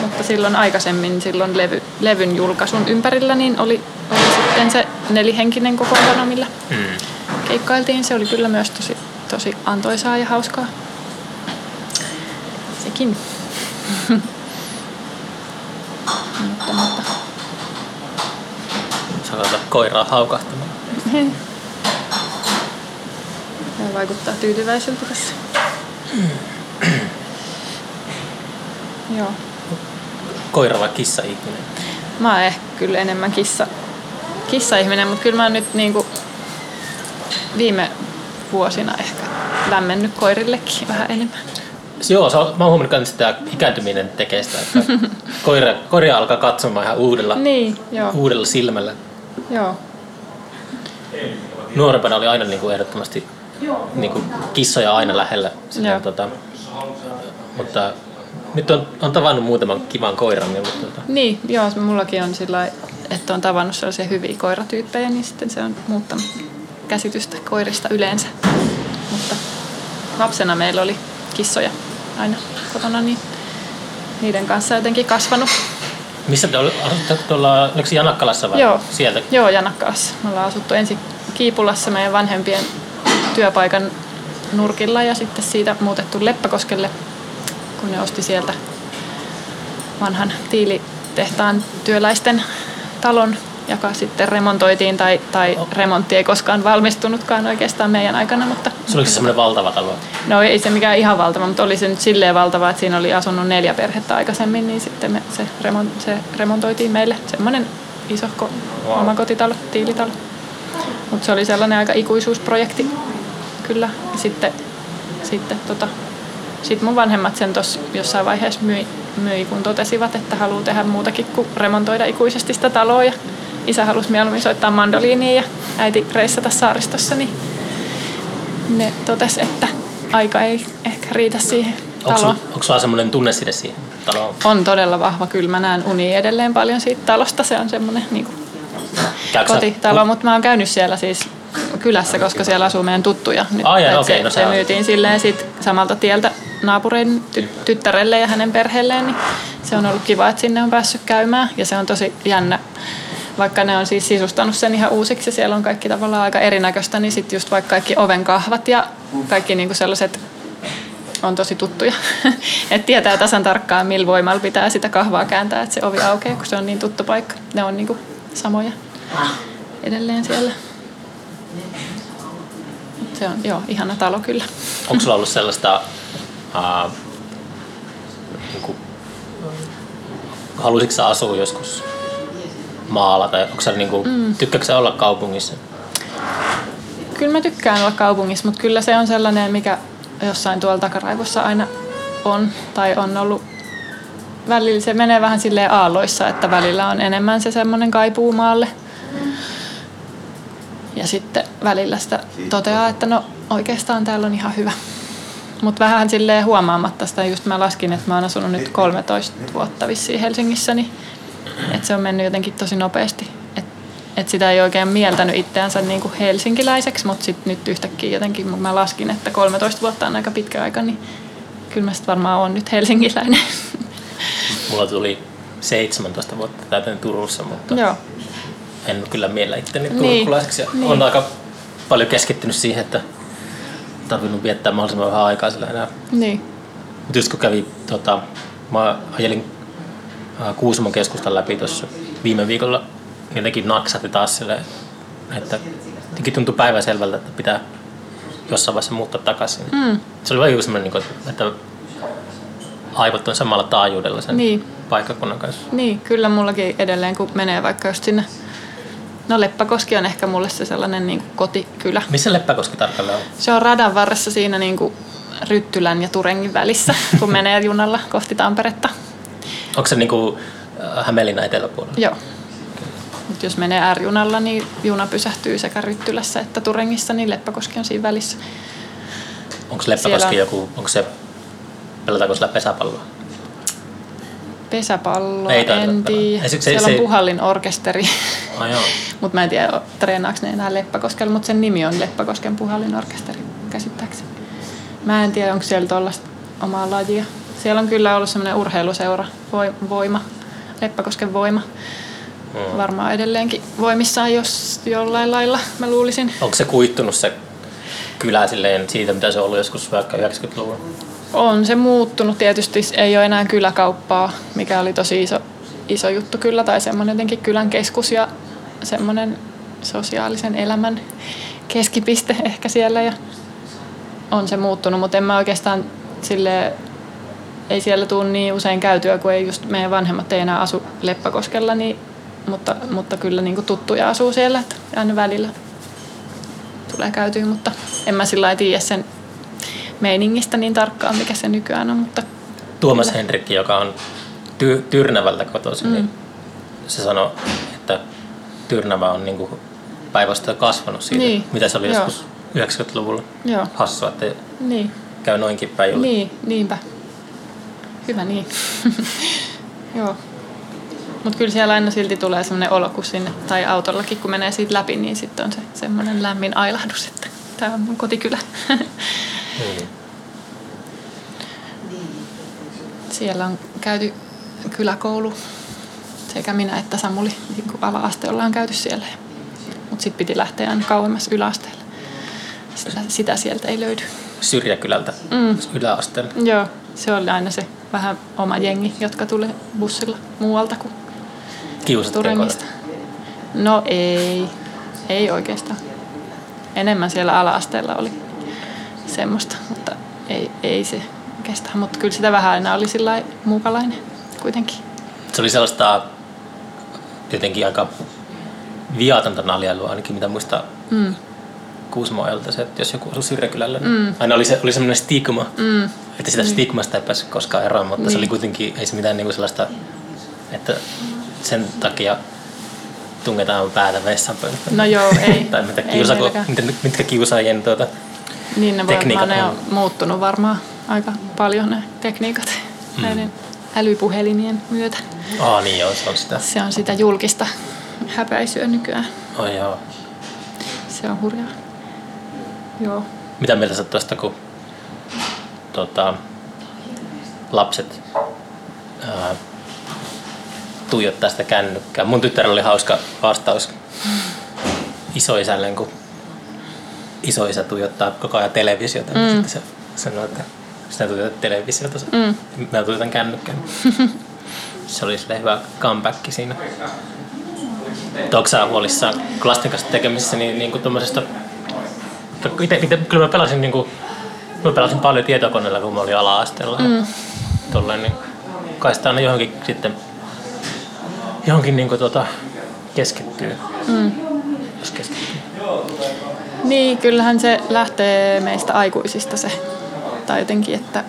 Speaker 2: Mutta silloin aikaisemmin, silloin levy, levyn julkaisun ympärillä, niin oli, oli sitten se nelihenkinen kokoonpano, millä
Speaker 1: Mm.
Speaker 2: Keikkailtiin. Se oli kyllä myös tosi, tosi antoisaa ja hauskaa. Sekin. mutta, mutta.
Speaker 1: Laittaa koiraa haukahtamaan.
Speaker 2: Tämä vaikuttaa tyytyväiseltä tässä. Joo.
Speaker 1: Koira vai kissa ihminen?
Speaker 2: Mä oon ehkä kyllä enemmän kissa, kissa-ihminen, mutta kyllä mä nyt niinku viime vuosina ehkä lämmennyt koirillekin vähän enemmän.
Speaker 1: Joo, se on, mä oon huomannut myös, että tämä ikääntyminen tekee sitä, että koira, koira alkaa katsomaan ihan uudella,
Speaker 2: Niin, joo.
Speaker 1: uudella silmällä.
Speaker 2: joo.
Speaker 1: Nuorempana oli aina niin kuin ehdottomasti niin kuin kissoja aina lähellä. Silleen, tota, mutta nyt on, on tavannut muutaman kivan koiran. Niin, mutta, tota,
Speaker 2: Niin, joo, mullakin on sillä että on tavannut sellaisia hyviä koiratyyppejä, niin sitten se on muuttanut käsitystä koirista yleensä. Mutta lapsena meillä oli kissoja aina kotona, niin niiden kanssa jotenkin kasvanut.
Speaker 1: missä te asutte tuolla, oliko Janakkalassa vai
Speaker 2: Joo.
Speaker 1: sieltä?
Speaker 2: Joo, Janakkalassa. Me ollaan asuttu ensin Kiipulassa meidän vanhempien työpaikan nurkilla ja sitten siitä muutettu Leppäkoskelle, kun ne osti sieltä vanhan tiilitehtaan työläisten talon, joka sitten remontoitiin tai, tai remontti ei koskaan valmistunutkaan oikeastaan meidän aikana, mutta
Speaker 1: Se oli semmoinen valtava talo.
Speaker 2: No ei se mikään ihan valtava, mutta oli se nyt silleen valtava, että siinä oli asunut neljä perhettä aikaisemmin, niin sitten me, se, remon, se remontoitiin meille. Semmoinen isohko
Speaker 1: Wow.
Speaker 2: omakotitalo, tiilitalo. Mutta se oli sellainen aika ikuisuusprojekti kyllä. Sitten, sitten tota, sit mun vanhemmat sen tuossa jossain vaiheessa myi, myi, kun totesivat, että haluaa tehdä muutakin kuin remontoida ikuisesti sitä taloa. Ja isä halusi mieluummin soittaa mandoliiniin ja äiti reissata saaristossa, niin ne totes, että aika ei ehkä riitä siihen taloon.
Speaker 1: onko sulla semmoinen tunneside siihen taloon?
Speaker 2: On todella vahva. Kyllä mä näen uni edelleen paljon siitä talosta. Se on semmoinen niin kuin
Speaker 1: Käykö sä-
Speaker 2: kotitalo, mutta mä oon käynyt siellä siis kylässä, koska siellä asuu meidän tuttuja. Nyt,
Speaker 1: Ai jaa, okei,
Speaker 2: se,
Speaker 1: no
Speaker 2: se
Speaker 1: se
Speaker 2: myytiin silleen sit samalta tieltä naapureiden ty- tyttärelle ja hänen perheelleen, niin se on ollut kiva, että sinne on päässyt käymään ja se on tosi jännä vaikka ne on siis sisustanut sen ihan uusiksi ja siellä on kaikki tavallaan aika erinäköistä, niin sitten just vaikka kaikki ovenkahvat ja kaikki niinku sellaiset on tosi tuttuja. että tietää tasan tarkkaan, millä voimalla pitää sitä kahvaa kääntää, että se ovi aukeaa, kun se on niin tuttu paikka. Ne on niinku samoja edelleen siellä. Se on joo, ihana talo kyllä.
Speaker 1: Onko sulla ollut sellaista, uh, niin asua joskus maalla tai onko sä, niin kuin, mm. tykkääkö sä olla kaupungissa?
Speaker 2: Kyllä mä tykkään olla kaupungissa, mutta kyllä se on sellainen, mikä jossain tuolla takaraivossa aina on tai on ollut välillä se menee vähän silleen aalloissa, että välillä on enemmän se semmoinen kaipuu maalle. Ja sitten välillä sitä toteaa, että no oikeastaan täällä on ihan hyvä. Mutta vähän silleen huomaamatta sitä, just mä laskin, että mä oon asunut nyt 13 vuotta vissiin Helsingissä, niin että se on mennyt jotenkin tosi nopeasti. Että et sitä ei oikein mieltänyt itseänsä niin kuin helsinkiläiseksi, mutta sitten nyt yhtäkkiä jotenkin mä laskin, että 13 vuotta on aika pitkä aika, niin kyllä mä sitten varmaan on nyt helsinkiläinen.
Speaker 1: Mulla tuli 17 vuotta täyteen Turussa, mutta
Speaker 2: Joo.
Speaker 1: en kyllä miellä itteni
Speaker 2: Niin.
Speaker 1: turkulaiseksi.
Speaker 2: Niin.
Speaker 1: On aika paljon keskittynyt siihen, että tarvinnut viettää mahdollisimman vähän aikaa sillä enää.
Speaker 2: Niin.
Speaker 1: Mutta just kun kävi, tota, mä ajelin Kuusamon keskustan läpi tuossa viime viikolla, jotenkin naksatti taas silleen, että jotenkin tuntui päiväselvältä, että pitää jossain vaiheessa muuttaa takaisin.
Speaker 2: Mm.
Speaker 1: Se oli vähän joku semmoinen, niin että aivot on samalla taajuudella sen
Speaker 2: Niin.
Speaker 1: paikkakunnan kanssa.
Speaker 2: Niin, kyllä mullakin edelleen, kun menee vaikka just sinne. No Leppäkoski on ehkä mulle se sellainen niin kuin kotikylä.
Speaker 1: Missä Leppäkoski tarkalleen on?
Speaker 2: Se on radan varressa siinä niin kuin Ryttylän ja Turengin välissä, kun menee junalla kohti Tamperetta.
Speaker 1: Onko se niinku äh, Hämeenlinnan eteläpuolella?
Speaker 2: Joo. Mut jos menee R-junalla, niin juna pysähtyy sekä Ryttylässä että Turengissa, niin Leppäkoski on siinä välissä.
Speaker 1: Onko Leppäkoski
Speaker 2: Siellä
Speaker 1: joku, onko se, pelataanko sillä pesäpalloa?
Speaker 2: Pesäpallo,
Speaker 1: Ei
Speaker 2: en tiedä.
Speaker 1: Se-
Speaker 2: Siellä
Speaker 1: se-
Speaker 2: on puhallin orkesteri.
Speaker 1: Joo.
Speaker 2: Mutta mä en tiedä, treenaako ne enää Leppäkoskella, mutta sen nimi on Leppäkosken puhallin orkesteri, käsittääkseni. Mä en tiedä, onko siellä tuollaista omaa lajia. Siellä on kyllä ollut semmoinen urheiluseura, Voi- Voima, Leppäkosken Voima.
Speaker 1: Mm.
Speaker 2: Varmaan edelleenkin voimissaan, jos jollain lailla, mä luulisin.
Speaker 1: Onko se kuittunut se kylä silleen siitä, mitä se on ollut joskus vaikka 90-luvulla?
Speaker 2: On se muuttunut tietysti, ei ole enää kyläkauppaa, mikä oli tosi iso, iso juttu kyllä, tai semmoinen jotenkin kylän keskus ja semmoinen sosiaalisen elämän keskipiste ehkä siellä ja on se muuttunut, mutta en mä oikeastaan sille ei siellä tule niin usein käytyä, kun ei just meidän vanhemmat ei enää asu Leppäkoskella, niin, mutta, mutta kyllä niin kuin tuttuja asuu siellä, että aina välillä tulee käytyä, mutta en mä sillä tiedä sen meiningistä niin tarkkaan, mikä se nykyään on, mutta
Speaker 1: Tuomas Henrikki, joka on ty- Tyrnävältä kotoisin, mm. niin se sanoi, että Tyrnävä on niinku päinvastoin kasvanut siitä,
Speaker 2: Niin,
Speaker 1: mitä se oli
Speaker 2: joo.
Speaker 1: joskus 90-luvulla.
Speaker 2: joo,
Speaker 1: Hassua, että
Speaker 2: niin,
Speaker 1: käy noinkin päin. Niin.
Speaker 2: niin, niinpä. Hyvä niin. joo. Mutta kyllä siellä aina silti tulee semmoinen olo, kun sinne, tai autollakin kun menee siitä läpi, niin sitten on se semmoinen lämmin ailahdus, että tämä on mun kotikylä.
Speaker 1: Niin.
Speaker 2: Siellä on käyty kyläkoulu. Sekä minä että Samuli niin ala-aste ollaan käyty siellä. Mutta sitten piti lähteä aina kauemmas yläasteelle. Sitä, sitä sieltä ei löydy.
Speaker 1: Syrjäkylältä
Speaker 2: Mm.
Speaker 1: yläasteelle.
Speaker 2: Joo, se oli aina se vähän oma jengi, jotka tuli bussilla muualta kuin Turengista. No ei, ei oikeastaan. Enemmän siellä ala-asteella oli semmoista, mutta ei, ei se oikeastaan. Mutta kyllä sitä vähän aina oli sillä muukalainen kuitenkin.
Speaker 1: Se oli sellaista jotenkin aika viatonta naljailua ainakin, mitä muista
Speaker 2: Mm.
Speaker 1: Kuusmoajalta se, että jos joku asui syrjäkylällä, niin mm. aina oli, se, oli semmoinen stigma,
Speaker 2: Mm.
Speaker 1: että sitä stigmasta ei päässyt koskaan eroon, mutta se
Speaker 2: Niin.
Speaker 1: oli kuitenkin, ei se mitään niinku sellaista, että sen takia tungetaan päätä vessanpönttöön.
Speaker 2: No joo, ei.
Speaker 1: tai mitä
Speaker 2: ei
Speaker 1: kiusako, mitkä, mitkä kiusaajien tuota,
Speaker 2: Niin ne, voi,
Speaker 1: tekniikat
Speaker 2: ne on
Speaker 1: on-
Speaker 2: muuttunut varmaan aika paljon ne tekniikat
Speaker 1: Mm.
Speaker 2: näiden älypuhelimien myötä.
Speaker 1: Aa niin joo, se on sitä.
Speaker 2: Se on sitä julkista häpäisyä nykyään.
Speaker 1: Oh, joo.
Speaker 2: Se on hurjaa. Joo.
Speaker 1: Mitä mieltä sä tuosta, kun tota, lapset ää, tuijottaa sitä kännykkää. Mun tyttärellä oli hauska vastaus isoisälle, kun isoisä tuijottaa koko ajan televisiota. Mm. Sitten se sanoi, että sinä tuijotat televisiota, mm. mä tuijotan kännykkään. se oli sille hyvä comeback siinä. Onko sä huolissaan, kun lasten kanssa tekemisissä, niin, niin kuin. Ite, ite, kyllä mä pelasin, niin kuin, mä pelasin paljon tietokoneella, kun mä olin ala-asteella. Mm. Tolleen, niin kai sitä aina johonkin sitten johonkin niin kuin, tota, keskittyy. Mm. Jos keskittyy.
Speaker 2: Niin, kyllähän se lähtee meistä aikuisista se. Tai jotenkin, että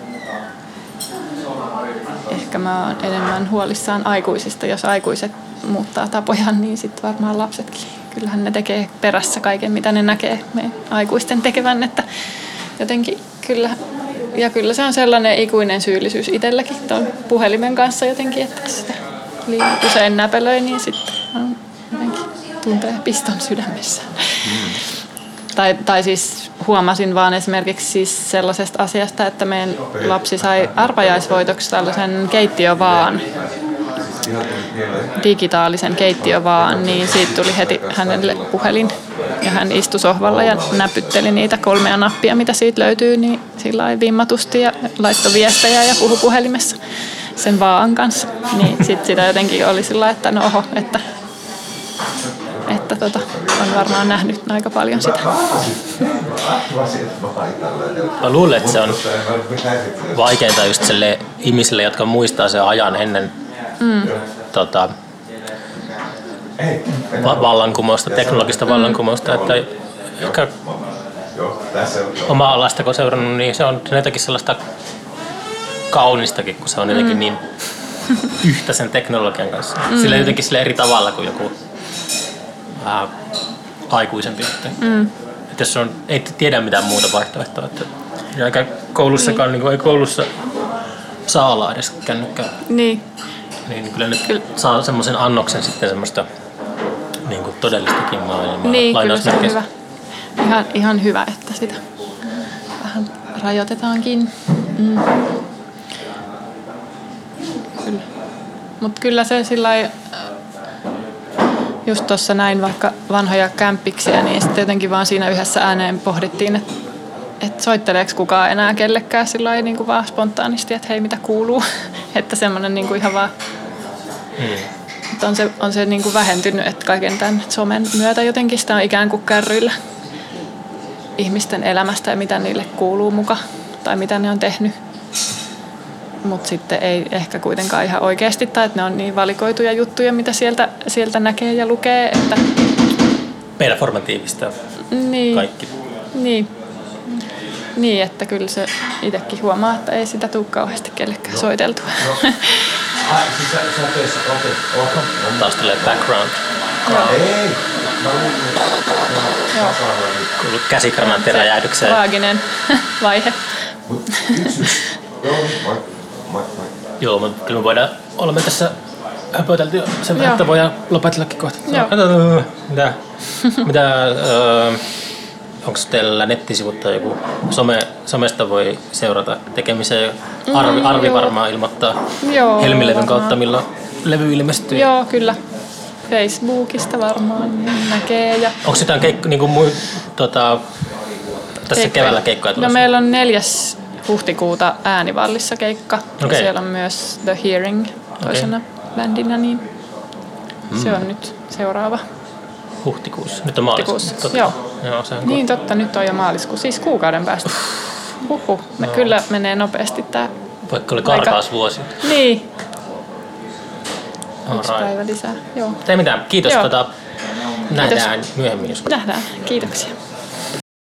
Speaker 2: ehkä mä oon enemmän huolissaan aikuisista. Jos aikuiset muuttaa tapojaan, niin sitten varmaan lapsetkin. Kyllähän ne tekee perässä kaiken, mitä ne näkee me aikuisten tekevän. Että jotenkin kyllä, ja kyllä se on sellainen ikuinen syyllisyys itselläkin tuon puhelimen kanssa jotenkin, että sitä liian usein näpelöi, niin sitten on jotenkin tuntee piston sydämessä. Mm. Tai, tai siis huomasin vaan esimerkiksi siis sellaisesta asiasta, että meidän lapsi sai arpajaisvoitoksi tällaisen keittiövaan, digitaalisen keittiövaan, niin siitä tuli heti hänelle puhelin. Ja hän istui sohvalla ja näpytteli niitä kolmea nappia, mitä siitä löytyy, niin sillä vimmatusti ja laittoi viestejä ja puhui puhelimessa sen vaan kanssa. Niin sitten sitä jotenkin oli sillä että no oho, että että tota, on varmaan nähnyt aika paljon sitä.
Speaker 1: Mä luulen, että se on vaikeinta just sille ihmisille, jotka muistaa sen ajan ennen mm. tota, va- vallankumousta, teknologista mm. vallankumousta, että ehkä oma alasta kun seurannut, niin se on jotenkin sellaista kaunistakin, kun se on jotenkin mm. niin yhtä sen teknologian kanssa. Mm. Sillä jotenkin sille eri tavalla kuin joku vähän aikuisempi. Että, mm. että jos on, ei tiedä mitään muuta vaihtoehtoa. Että, eikä koulussakaan, niin. Niin ei koulussa saa olla edes kännykkää.
Speaker 2: Niin.
Speaker 1: Niin, kyllä nyt kyllä. saa semmoisen annoksen sitten semmoista niin kuin todellistakin maailmaa.
Speaker 2: Niin, kyllä se on hyvä. Ihan, ihan hyvä, että sitä vähän rajoitetaankin. Mm. Kyllä. Mutta kyllä se sillä just tuossa näin vaikka vanhoja kämppiksiä, niin sitten jotenkin vaan siinä yhdessä ääneen pohdittiin, että että soitteleeko kukaan enää kellekään sillä niin kuin vaan spontaanisti, että hei mitä kuuluu. että semmoinen niin kuin ihan vaan... Mm. On se, on se niin kuin vähentynyt, että kaiken tämän somen myötä jotenkin sitä on ikään kuin kärryillä ihmisten elämästä ja mitä niille kuuluu muka tai mitä ne on tehnyt mutta sitten ei ehkä kuitenkaan ihan oikeasti, tai että ne on niin valikoituja juttuja, mitä sieltä, sieltä näkee ja lukee. Että...
Speaker 1: Performatiivista niin, kaikki.
Speaker 2: Niin. Niin, että kyllä se itsekin huomaa, että ei sitä tule kauheasti kellekään no. soiteltua. No.
Speaker 1: Taas tulee background.
Speaker 2: Joo.
Speaker 1: Joo. Kuuluu käsikranaatin räjähdykseen.
Speaker 2: Vaaginen vaihe.
Speaker 1: Moi, moi. Joo, mutta kyllä me voidaan olla me tässä höpötelty sen verran, että voidaan lopetellakin kohta. Joo. Mitä, mitä öö, onko teillä nettisivut tai joku some, somesta voi seurata tekemiseen? Arvi, mm, Arvi joo. varmaan ilmoittaa joo, Helmilevyn kautta, milloin levy ilmestyy.
Speaker 2: Joo, kyllä. Facebookista varmaan näkee. Ja...
Speaker 1: Onko sitä keikko, niin kuin, tota, tässä keikkoja. keväällä keikkoja
Speaker 2: tulossa? No meillä on neljäs huhtikuuta Äänivallissa keikka. Okay. Ja siellä on myös The Hearing toisena okay. bändinä, niin mm. se on nyt seuraava.
Speaker 1: Huhtikuussa. Nyt on maaliskuussa.
Speaker 2: Totta. Joo. Joo se on niin totta, nyt on jo maaliskuu. Siis kuukauden päästä. Huhu, me no. kyllä menee nopeasti tää.
Speaker 1: Vaikka oli karkaas aika... vuosi.
Speaker 2: Niin. Yksi right. päivä lisää. Joo.
Speaker 1: Ei mitään. Kiitos. Tota, nähdään Kiitos. myöhemmin. Jos...
Speaker 2: Nähdään. Kiitoksia.